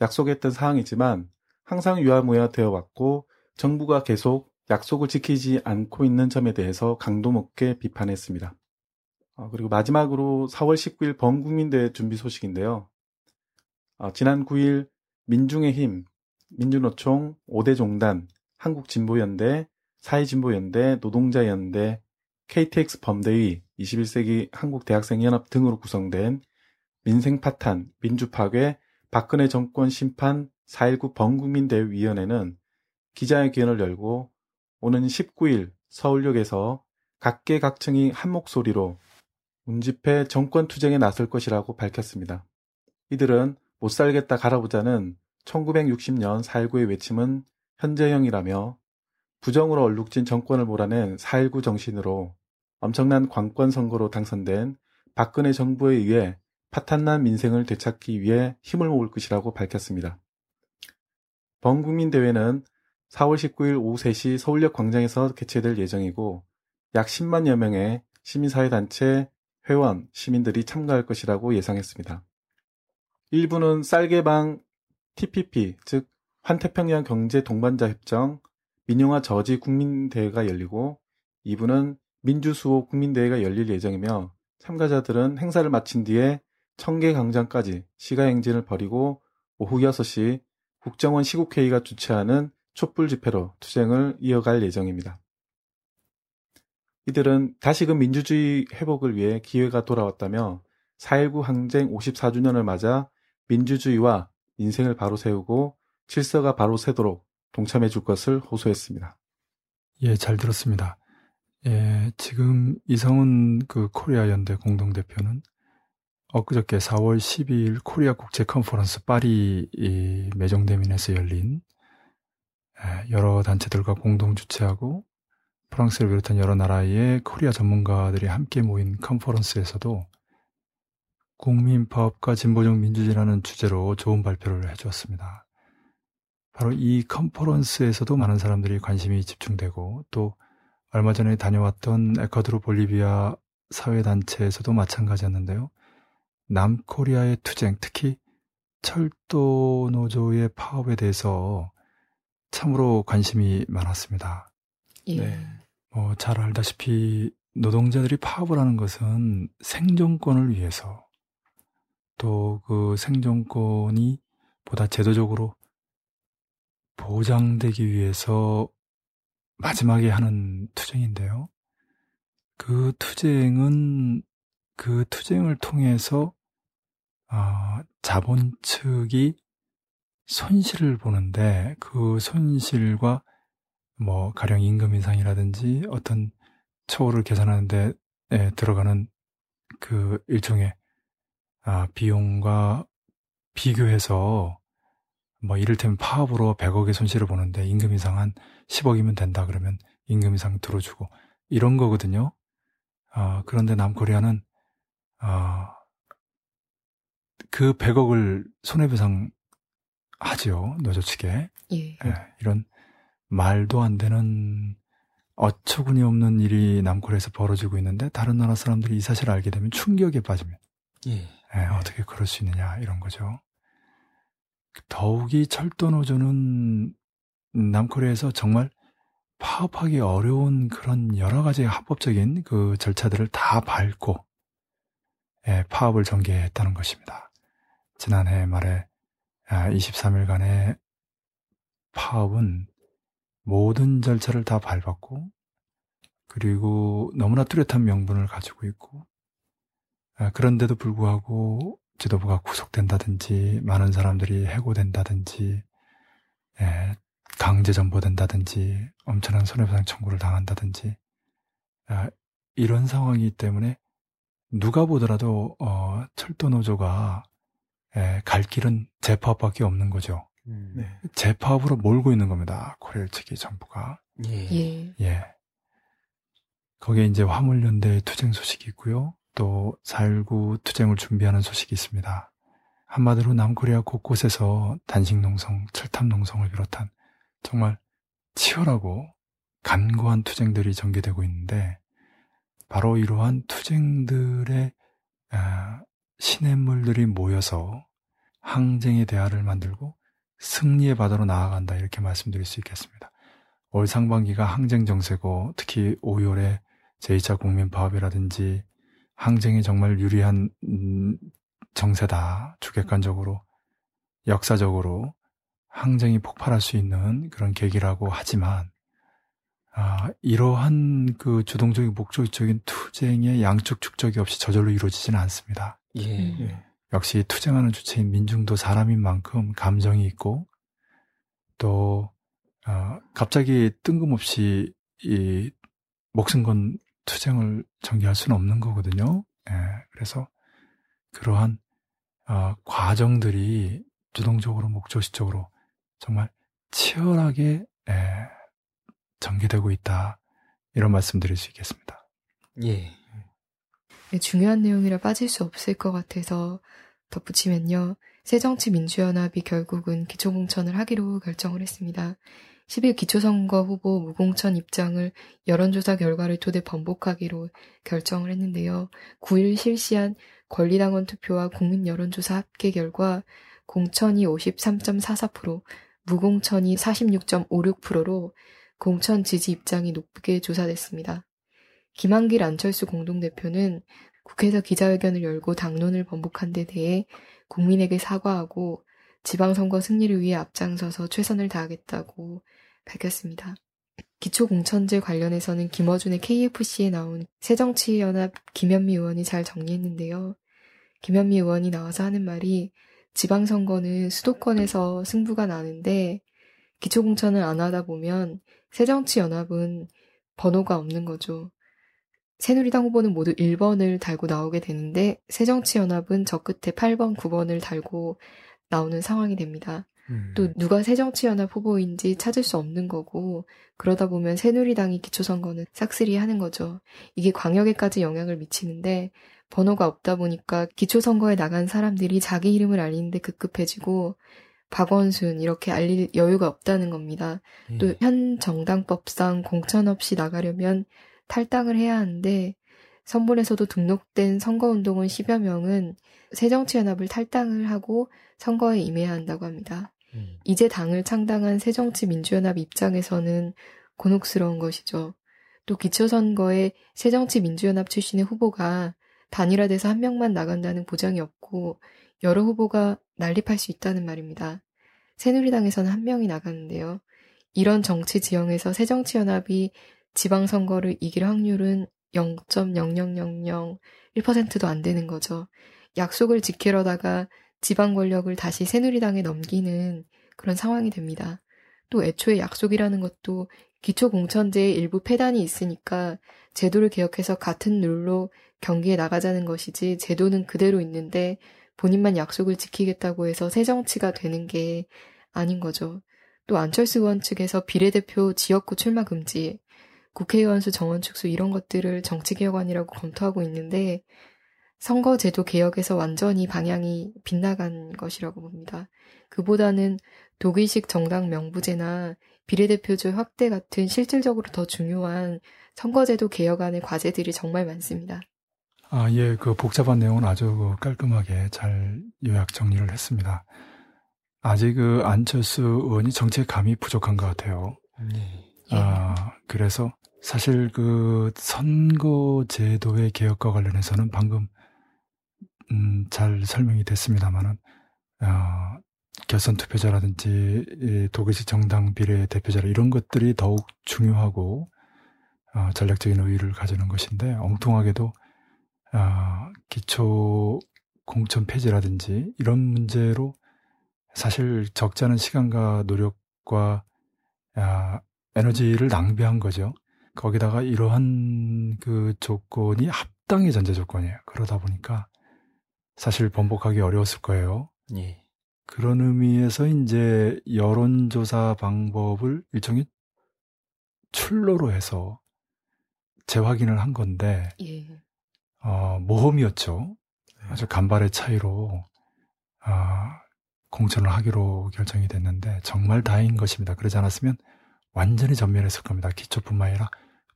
약속했던 사항이지만 항상 유야무야 되어 왔고 정부가 계속 약속을 지키지 않고 있는 점에 대해서 강도 높게 비판했습니다. 어, 그리고 마지막으로 4월 19일 범국민대회 준비 소식인데요. 어, 지난 9일 민중의 힘, 민주노총, 5대 종단, 한국진보연대, 사회진보연대, 노동자연대, KTX 범대위, 21세기 한국대학생연합 등으로 구성된 민생파탄, 민주파괴, 박근혜 정권 심판 4.19 범국민대위원회는 기자회견을 열고 오는 19일 서울역에서 각계각층이 한 목소리로 문집회 정권 투쟁에 나설 것이라고 밝혔습니다. 이들은 못 살겠다 갈아보자는 1960년 4.19의 외침은 현재형이라며 부정으로 얼룩진 정권을 몰아낸 4.19 정신으로 엄청난 관권 선거로 당선된 박근혜 정부에 의해 파탄난 민생을 되찾기 위해 힘을 모을 것이라고 밝혔습니다. 범국민 대회는 4월 19일 오후 3시 서울역 광장에서 개최될 예정이고 약 10만여 명의 시민사회단체, 회원, 시민들이 참가할 것이라고 예상했습니다. 일부는 쌀개방 TPP, 즉 환태평양 경제 동반자 협정, 민영화 저지 국민대회가 열리고 2부는 민주수호 국민대회가 열릴 예정이며 참가자들은 행사를 마친 뒤에 청계광장까지 시가행진을 벌이고 오후 6시 국정원 시국회의가 주최하는 촛불 집회로 투쟁을 이어갈 예정입니다. 이들은 다시금 민주주의 회복을 위해 기회가 돌아왔다며 4.19 항쟁 54주년을 맞아 민주주의와 인생을 바로 세우고 질서가 바로 서도록 동참해 줄 것을 호소했습니다. 예, 잘 들었습니다. 예, 지금 이성훈 그 코리아 연대 공동대표는 엊그저께 4월 12일 코리아 국제 컨퍼런스 파리 매정대민에서 열린 예, 여러 단체들과 공동 주최하고 프랑스를 비롯한 여러 나라의 코리아 전문가들이 함께 모인 컨퍼런스에서도 국민파업과 진보적 민주주의라는 주제로 좋은 발표를 해주었습니다. 바로 이 컨퍼런스에서도 많은 사람들이 관심이 집중되고 또 얼마 전에 다녀왔던 에콰도르 볼리비아 사회단체에서도 마찬가지였는데요. 남코리아의 투쟁, 특히 철도 노조의 파업에 대해서 참으로 관심이 많았습니다. 예. 네. 뭐, 잘 알다시피 노동자들이 파업을 하는 것은 생존권을 위해서 또 그 생존권이 보다 제도적으로 보장되기 위해서 마지막에 하는 투쟁인데요. 그 투쟁은 그 투쟁을 통해서 어, 자본 측이 손실을 보는데 그 손실과 뭐 가령 임금 인상이라든지 어떤 처우를 계산하는데 들어가는 그 일종의 아, 비용과 비교해서 뭐 이를테면 파업으로 100억의 손실을 보는데 임금 인상 한 10억이면 된다 그러면 임금 인상 들어주고 이런 거거든요. 아, 그런데 남코리아는 아, 그 100억을 손해배상 하지요 노조 측에 예. 예, 이런 말도 안 되는 어처구니 없는 일이 남코리아에서 벌어지고 있는데 다른 나라 사람들이 이 사실을 알게 되면 충격에 빠지면 예. 예, 어떻게 그럴 수 있느냐 이런 거죠. 더욱이 철도 노조는 남코리아에서 정말 파업하기 어려운 그런 여러 가지 합법적인 그 절차들을 다 밟고 예, 파업을 전개했다는 것입니다. 지난해 말에 23일간의 아, 파업은 모든 절차를 다 밟았고 그리고 너무나 뚜렷한 명분을 가지고 있고 아, 그런데도 불구하고 지도부가 구속된다든지 많은 사람들이 해고된다든지 예, 강제 전보된다든지 엄청난 손해배상 청구를 당한다든지 아, 이런 상황이기 때문에 누가 보더라도 어, 철도 노조가 예, 갈 길은 재파업밖에 없는 거죠. 음. 네. 재파업으로 몰고 있는 겁니다. 코레일 측이 정부가. 예. 예. 예. 거기에 이제 화물연대 투쟁 소식이 있고요. 또 4.19 투쟁을 준비하는 소식이 있습니다. 한마디로 남코리아 곳곳에서 단식농성, 철탑농성을 비롯한 정말 치열하고 간고한 투쟁들이 전개되고 있는데 바로 이러한 투쟁들의 아, 시냇물들이 모여서 항쟁의 대화를 만들고 승리의 바다로 나아간다 이렇게 말씀드릴 수 있겠습니다. 올 상반기가 항쟁 정세고 특히 5월에 제2차 국민 파업이라든지 항쟁이 정말 유리한 음, 정세다. 주객관적으로 역사적으로 항쟁이 폭발할 수 있는 그런 계기라고 하지만 아, 이러한 그 주동적인 목적적인 투쟁의 양쪽 축적이 없이 저절로 이루어지지는 않습니다. 예. 예. 역시 투쟁하는 주체인 민중도 사람인 만큼 감정이 있고 또 어, 갑자기 뜬금없이 이 목숨 건 투쟁을 전개할 수는 없는 거거든요. 예, 그래서 그러한 어, 과정들이 주동적으로 목적식적으로 정말 치열하게 예, 전개되고 있다 이런 말씀드릴 수 있겠습니다. 예. 네, 중요한 내용이라 빠질 수 없을 것 같아서 덧붙이면요. 새정치민주연합이 결국은 기초공천을 하기로 결정을 했습니다. 10일 기초선거 후보 무공천 입장을 여론조사 결과를 토대 번복하기로 결정을 했는데요. 9일 실시한 권리당원 투표와 국민 여론조사 합계 결과 공천이 53.44%, 무공천이 46.56%로 공천 지지 입장이 높게 조사됐습니다. 김한길 안철수 공동대표는 국회에서 기자회견을 열고 당론을 번복한 데 대해 국민에게 사과하고 지방선거 승리를 위해 앞장서서 최선을 다하겠다고 밝혔습니다. 기초공천제 관련해서는 김어준의 KFC에 나온 새정치연합 김현미 의원이 잘 정리했는데요. 김현미 의원이 나와서 하는 말이 지방선거는 수도권에서 승부가 나는데 기초공천을 안 하다 보면 새정치연합은 번호가 없는 거죠. 새누리당 후보는 모두 1번을 달고 나오게 되는데 새정치연합은 저 끝에 8번, 9번을 달고 나오는 상황이 됩니다. 음. 또 누가 새정치연합 후보인지 찾을 수 없는 거고 그러다 보면 새누리당이 기초선거는 싹쓸이 하는 거죠. 이게 광역에까지 영향을 미치는데 번호가 없다 보니까 기초선거에 나간 사람들이 자기 이름을 알리는데 급급해지고 박원순 이렇게 알릴 여유가 없다는 겁니다. 예. 또현 정당법상 공천 없이 나가려면 탈당을 해야 하는데 선본에서도 등록된 선거운동원 10여 명은 새정치연합을 탈당을 하고 선거에 임해야 한다고 합니다. 음. 이제 당을 창당한 새정치민주연합 입장에서는 곤혹스러운 것이죠. 또 기초선거에 새정치민주연합 출신의 후보가 단일화돼서 한 명만 나간다는 보장이 없고 여러 후보가 난립할 수 있다는 말입니다. 새누리당에서는 한 명이 나가는데요. 이런 정치 지형에서 새정치연합이 지방선거를 이길 확률은 0.0001%도 안 되는 거죠. 약속을 지키려다가 지방 권력을 다시 새누리당에 넘기는 그런 상황이 됩니다. 또 애초에 약속이라는 것도 기초 공천제의 일부 폐단이 있으니까 제도를 개혁해서 같은 룰로 경기에 나가자는 것이지 제도는 그대로 있는데 본인만 약속을 지키겠다고 해서 새 정치가 되는 게 아닌 거죠. 또 안철수 의원 측에서 비례대표 지역구 출마 금지, 국회의원 수 정원 축소 이런 것들을 정치개혁안이라고 검토하고 있는데 선거제도 개혁에서 완전히 방향이 빗나간 것이라고 봅니다. 그보다는 독일식 정당 명부제나 비례대표제 확대 같은 실질적으로 더 중요한 선거제도 개혁안의 과제들이 정말 많습니다. 아, 예, 그 복잡한 내용은 아주 깔끔하게 잘 요약 정리를 했습니다. 아직 그 안철수 의원이 정책 감이 부족한 것 같아요. 네. 아, 그래서 사실 그 선거제도의 개혁과 관련해서는 방금 음, 잘 설명이 됐습니다만은 어, 결선 투표자라든지 독일식 정당 비례 대표자라 이런 것들이 더욱 중요하고 어, 전략적인 의의를 가지는 것인데 엉뚱하게도 어, 기초 공천 폐지라든지 이런 문제로 사실 적지 않은 시간과 노력과 아, 에너지를 낭비한 거죠. 거기다가 이러한 그 조건이 합당의 전제 조건이에요. 그러다 보니까 사실 번복하기 어려웠을 거예요. 예. 그런 의미에서 이제 여론조사 방법을 일종의 출로로 해서 재확인을 한 건데, 예. 어, 모험이었죠. 아주 간발의 차이로, 아, 공천을 하기로 결정이 됐는데, 정말 다행인 것입니다. 그러지 않았으면 완전히 전멸했을 겁니다. 기초뿐만 아니라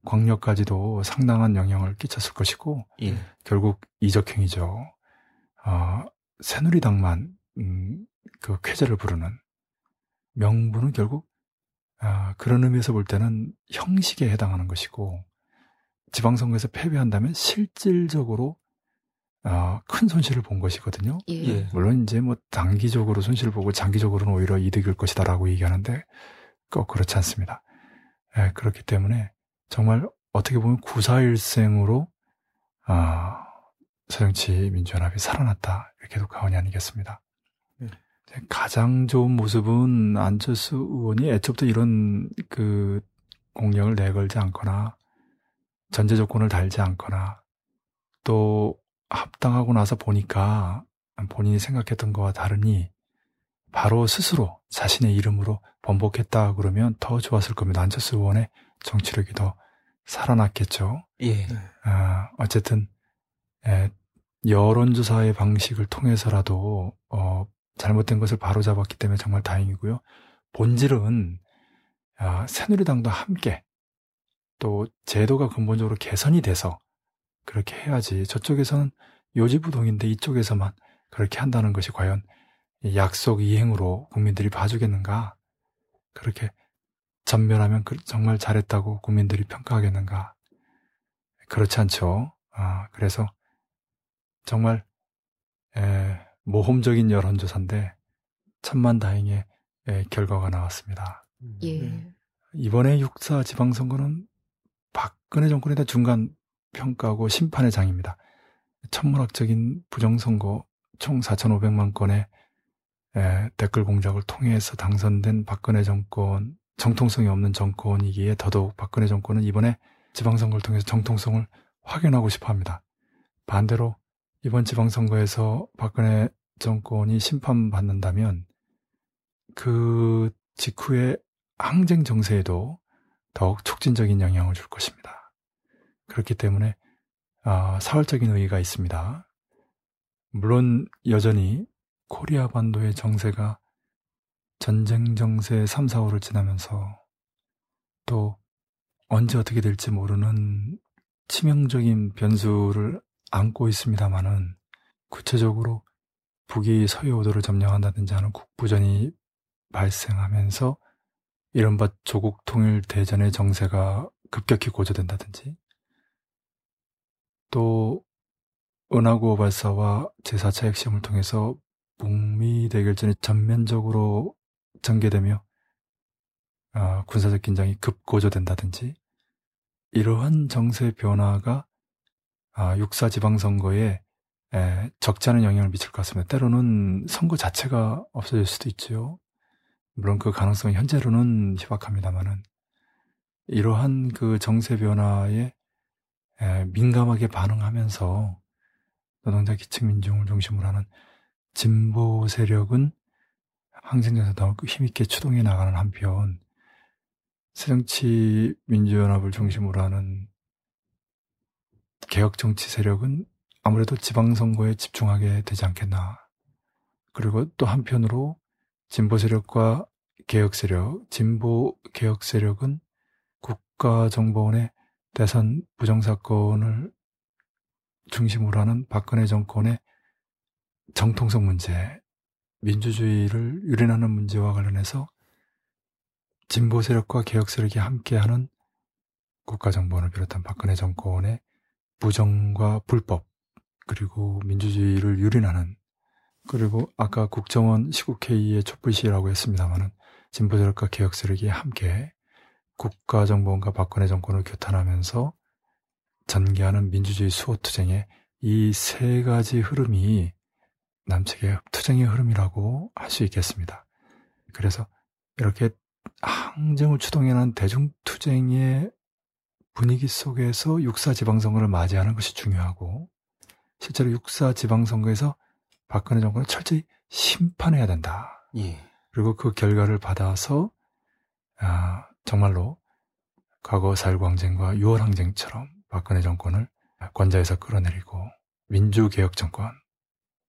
광역까지도 상당한 영향을 끼쳤을 것이고, 예. 결국 이적행이죠. 어, 새누리당만 음, 그 쾌제를 부르는 명분은 결국 아, 그런 의미에서 볼 때는 형식에 해당하는 것이고 지방선거에서 패배한다면 실질적으로 어, 큰 손실을 본 것이거든요. 예. 예. 물론 이제 뭐 단기적으로 손실을 보고 장기적으로는 오히려 이득일 것이다라고 얘기하는데 꼭 그렇지 않습니다. 예, 그렇기 때문에 정말 어떻게 보면 구사일생으로 아, 서정치 민주연합이 살아났다 이렇게도 과언이 아니겠습니다. 네. 가장 좋은 모습은 안철수 의원이 애초부터 이런 그 공약을 내걸지 않거나 전제 조건을 달지 않거나 또 합당하고 나서 보니까 본인이 생각했던 것과 다르니 바로 스스로 자신의 이름으로 번복했다 그러면 더 좋았을 겁니다. 안철수 의원의 정치력이 더 살아났겠죠. 예. 아, 어쨌든 에, 여론조사의 방식을 통해서라도 어, 잘못된 것을 바로잡았기 때문에 정말 다행이고요. 본질은 아, 새누리당도 함께 또 제도가 근본적으로 개선이 돼서 그렇게 해야지 저쪽에서는 요지부동인데 이쪽에서만 그렇게 한다는 것이 과연 약속 이행으로 국민들이 봐주겠는가? 그렇게 전멸하면 그 정말 잘했다고 국민들이 평가하겠는가? 그렇지 않죠. 아, 그래서 정말 에, 모험적인 여론조사인데 천만 다행의 에, 결과가 나왔습니다. 예. 네. 이번에 육사 지방선거는 박근혜 정권에 대한 중간 평가고 심판의 장입니다. 천문학적인 부정선거 총 4,500만 건의 에, 댓글 공작을 통해서 당선된 박근혜 정권, 정통성이 없는 정권이기에 더더욱 박근혜 정권은 이번에 지방선거를 통해서 정통성을 확인하고 싶어 합니다. 반대로 이번 지방선거에서 박근혜 정권이 심판받는다면 그 직후에 항쟁 정세에도 더욱 촉진적인 영향을 줄 것입니다. 그렇기 때문에 아, 사활적인 의의가 있습니다. 물론 여전히 코리아 반도의 정세가 전쟁 정세 3, 4호를 지나면서 또 언제 어떻게 될지 모르는 치명적인 변수를 안고 있습니다만은 구체적으로 북이 서해오도를 점령한다든지 하는 국부전이 발생하면서 이른바 조국 통일 대전의 정세가 급격히 고조된다든지 또 은하구호 발사와 제4차 핵시험을 통해서 북미 대결전이 전면적으로 전개되며 어, 군사적 긴장이 급고조된다든지 이러한 정세 변화가 아, 육사 지방선거에 에, 적지 않은 영향을 미칠 것 같습니다. 때로는 선거 자체가 없어질 수도 있죠. 물론 그 가능성은 현재로는 희박합니다만은 이러한 그 정세 변화에 에, 민감하게 반응하면서 노동자 기층 민중을 중심으로 하는 진보 세력은 항쟁에서 더욱 힘있게 추동해 나가는 한편 새정치 민주연합을 중심으로 하는 개혁 정치 세력은 아무래도 지방선거에 집중하게 되지 않겠나. 그리고 또 한편으로 진보 세력과 개혁 세력, 진보 개혁 세력은 국가정보원의 대선 부정 사건을 중심으로 하는 박근혜 정권의 정통성 문제, 민주주의를 유린하는 문제와 관련해서 진보 세력과 개혁 세력이 함께하는 국가정보원을 비롯한 박근혜 정권의 부정과 불법 그리고 민주주의를 유린하는 그리고 아까 국정원 시국회의의 촛불시라고 했습니다마는 진보 세력과 개혁 세력이 함께 국가정보원과 박근혜 정권을 규탄하면서 전개하는 민주주의 수호투쟁의 이 세 가지 흐름이 남측의 투쟁의 흐름이라고 할 수 있겠습니다. 그래서 이렇게 항쟁을 추동해낸 대중투쟁의 분위기 속에서 육사 지방선거를 맞이하는 것이 중요하고 실제로 육사 지방선거에서 박근혜 정권을 철저히 심판해야 된다. 예. 그리고 그 결과를 받아서 아, 정말로 과거 4.19 항쟁과 6월 항쟁처럼 박근혜 정권을 권좌에서 끌어내리고 민주개혁 정권,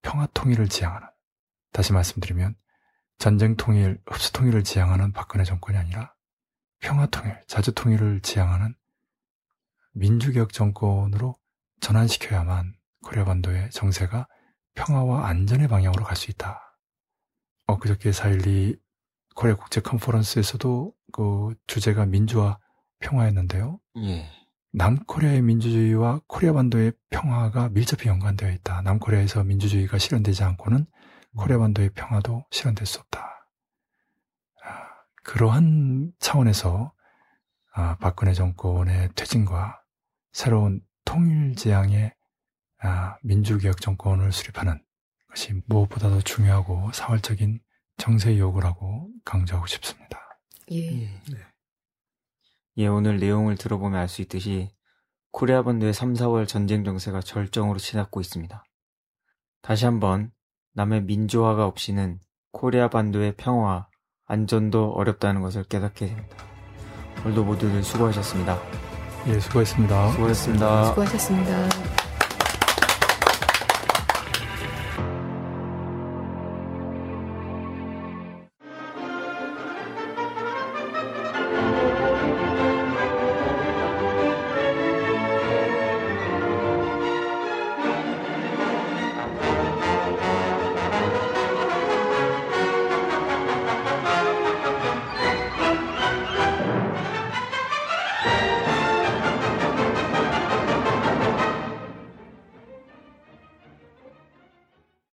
평화 통일을 지향하는 다시 말씀드리면 전쟁 통일, 흡수 통일을 지향하는 박근혜 정권이 아니라 평화 통일, 자주 통일을 지향하는 민주개혁 정권으로 전환시켜야만 코리아 반도의 정세가 평화와 안전의 방향으로 갈 수 있다. 엊그저께 4.12 코리아 국제 컨퍼런스에서도 그 주제가 민주화 평화였는데요. 예. 남코리아의 민주주의와 코리아 반도의 평화가 밀접히 연관되어 있다. 남코리아에서 민주주의가 실현되지 않고는 코리아 반도의 평화도 실현될 수 없다. 아, 그러한 차원에서 아, 박근혜 정권의 퇴진과 새로운 통일 지향의 아, 민주개혁 정권을 수립하는 것이 무엇보다도 중요하고 사활적인 정세 요구라고 강조하고 싶습니다. 예. 예. 네. 예, 오늘 내용을 들어보면 알 수 있듯이 코리아 반도의 3, 4월 전쟁 정세가 절정으로 치닫고 있습니다. 다시 한번 남의 민주화가 없이는 코리아 반도의 평화, 안전도 어렵다는 것을 깨닫게 됩니다. 오늘도 모두들 수고하셨습니다. 예, 수고했습니다. 수고했습니다. 수고하셨습니다.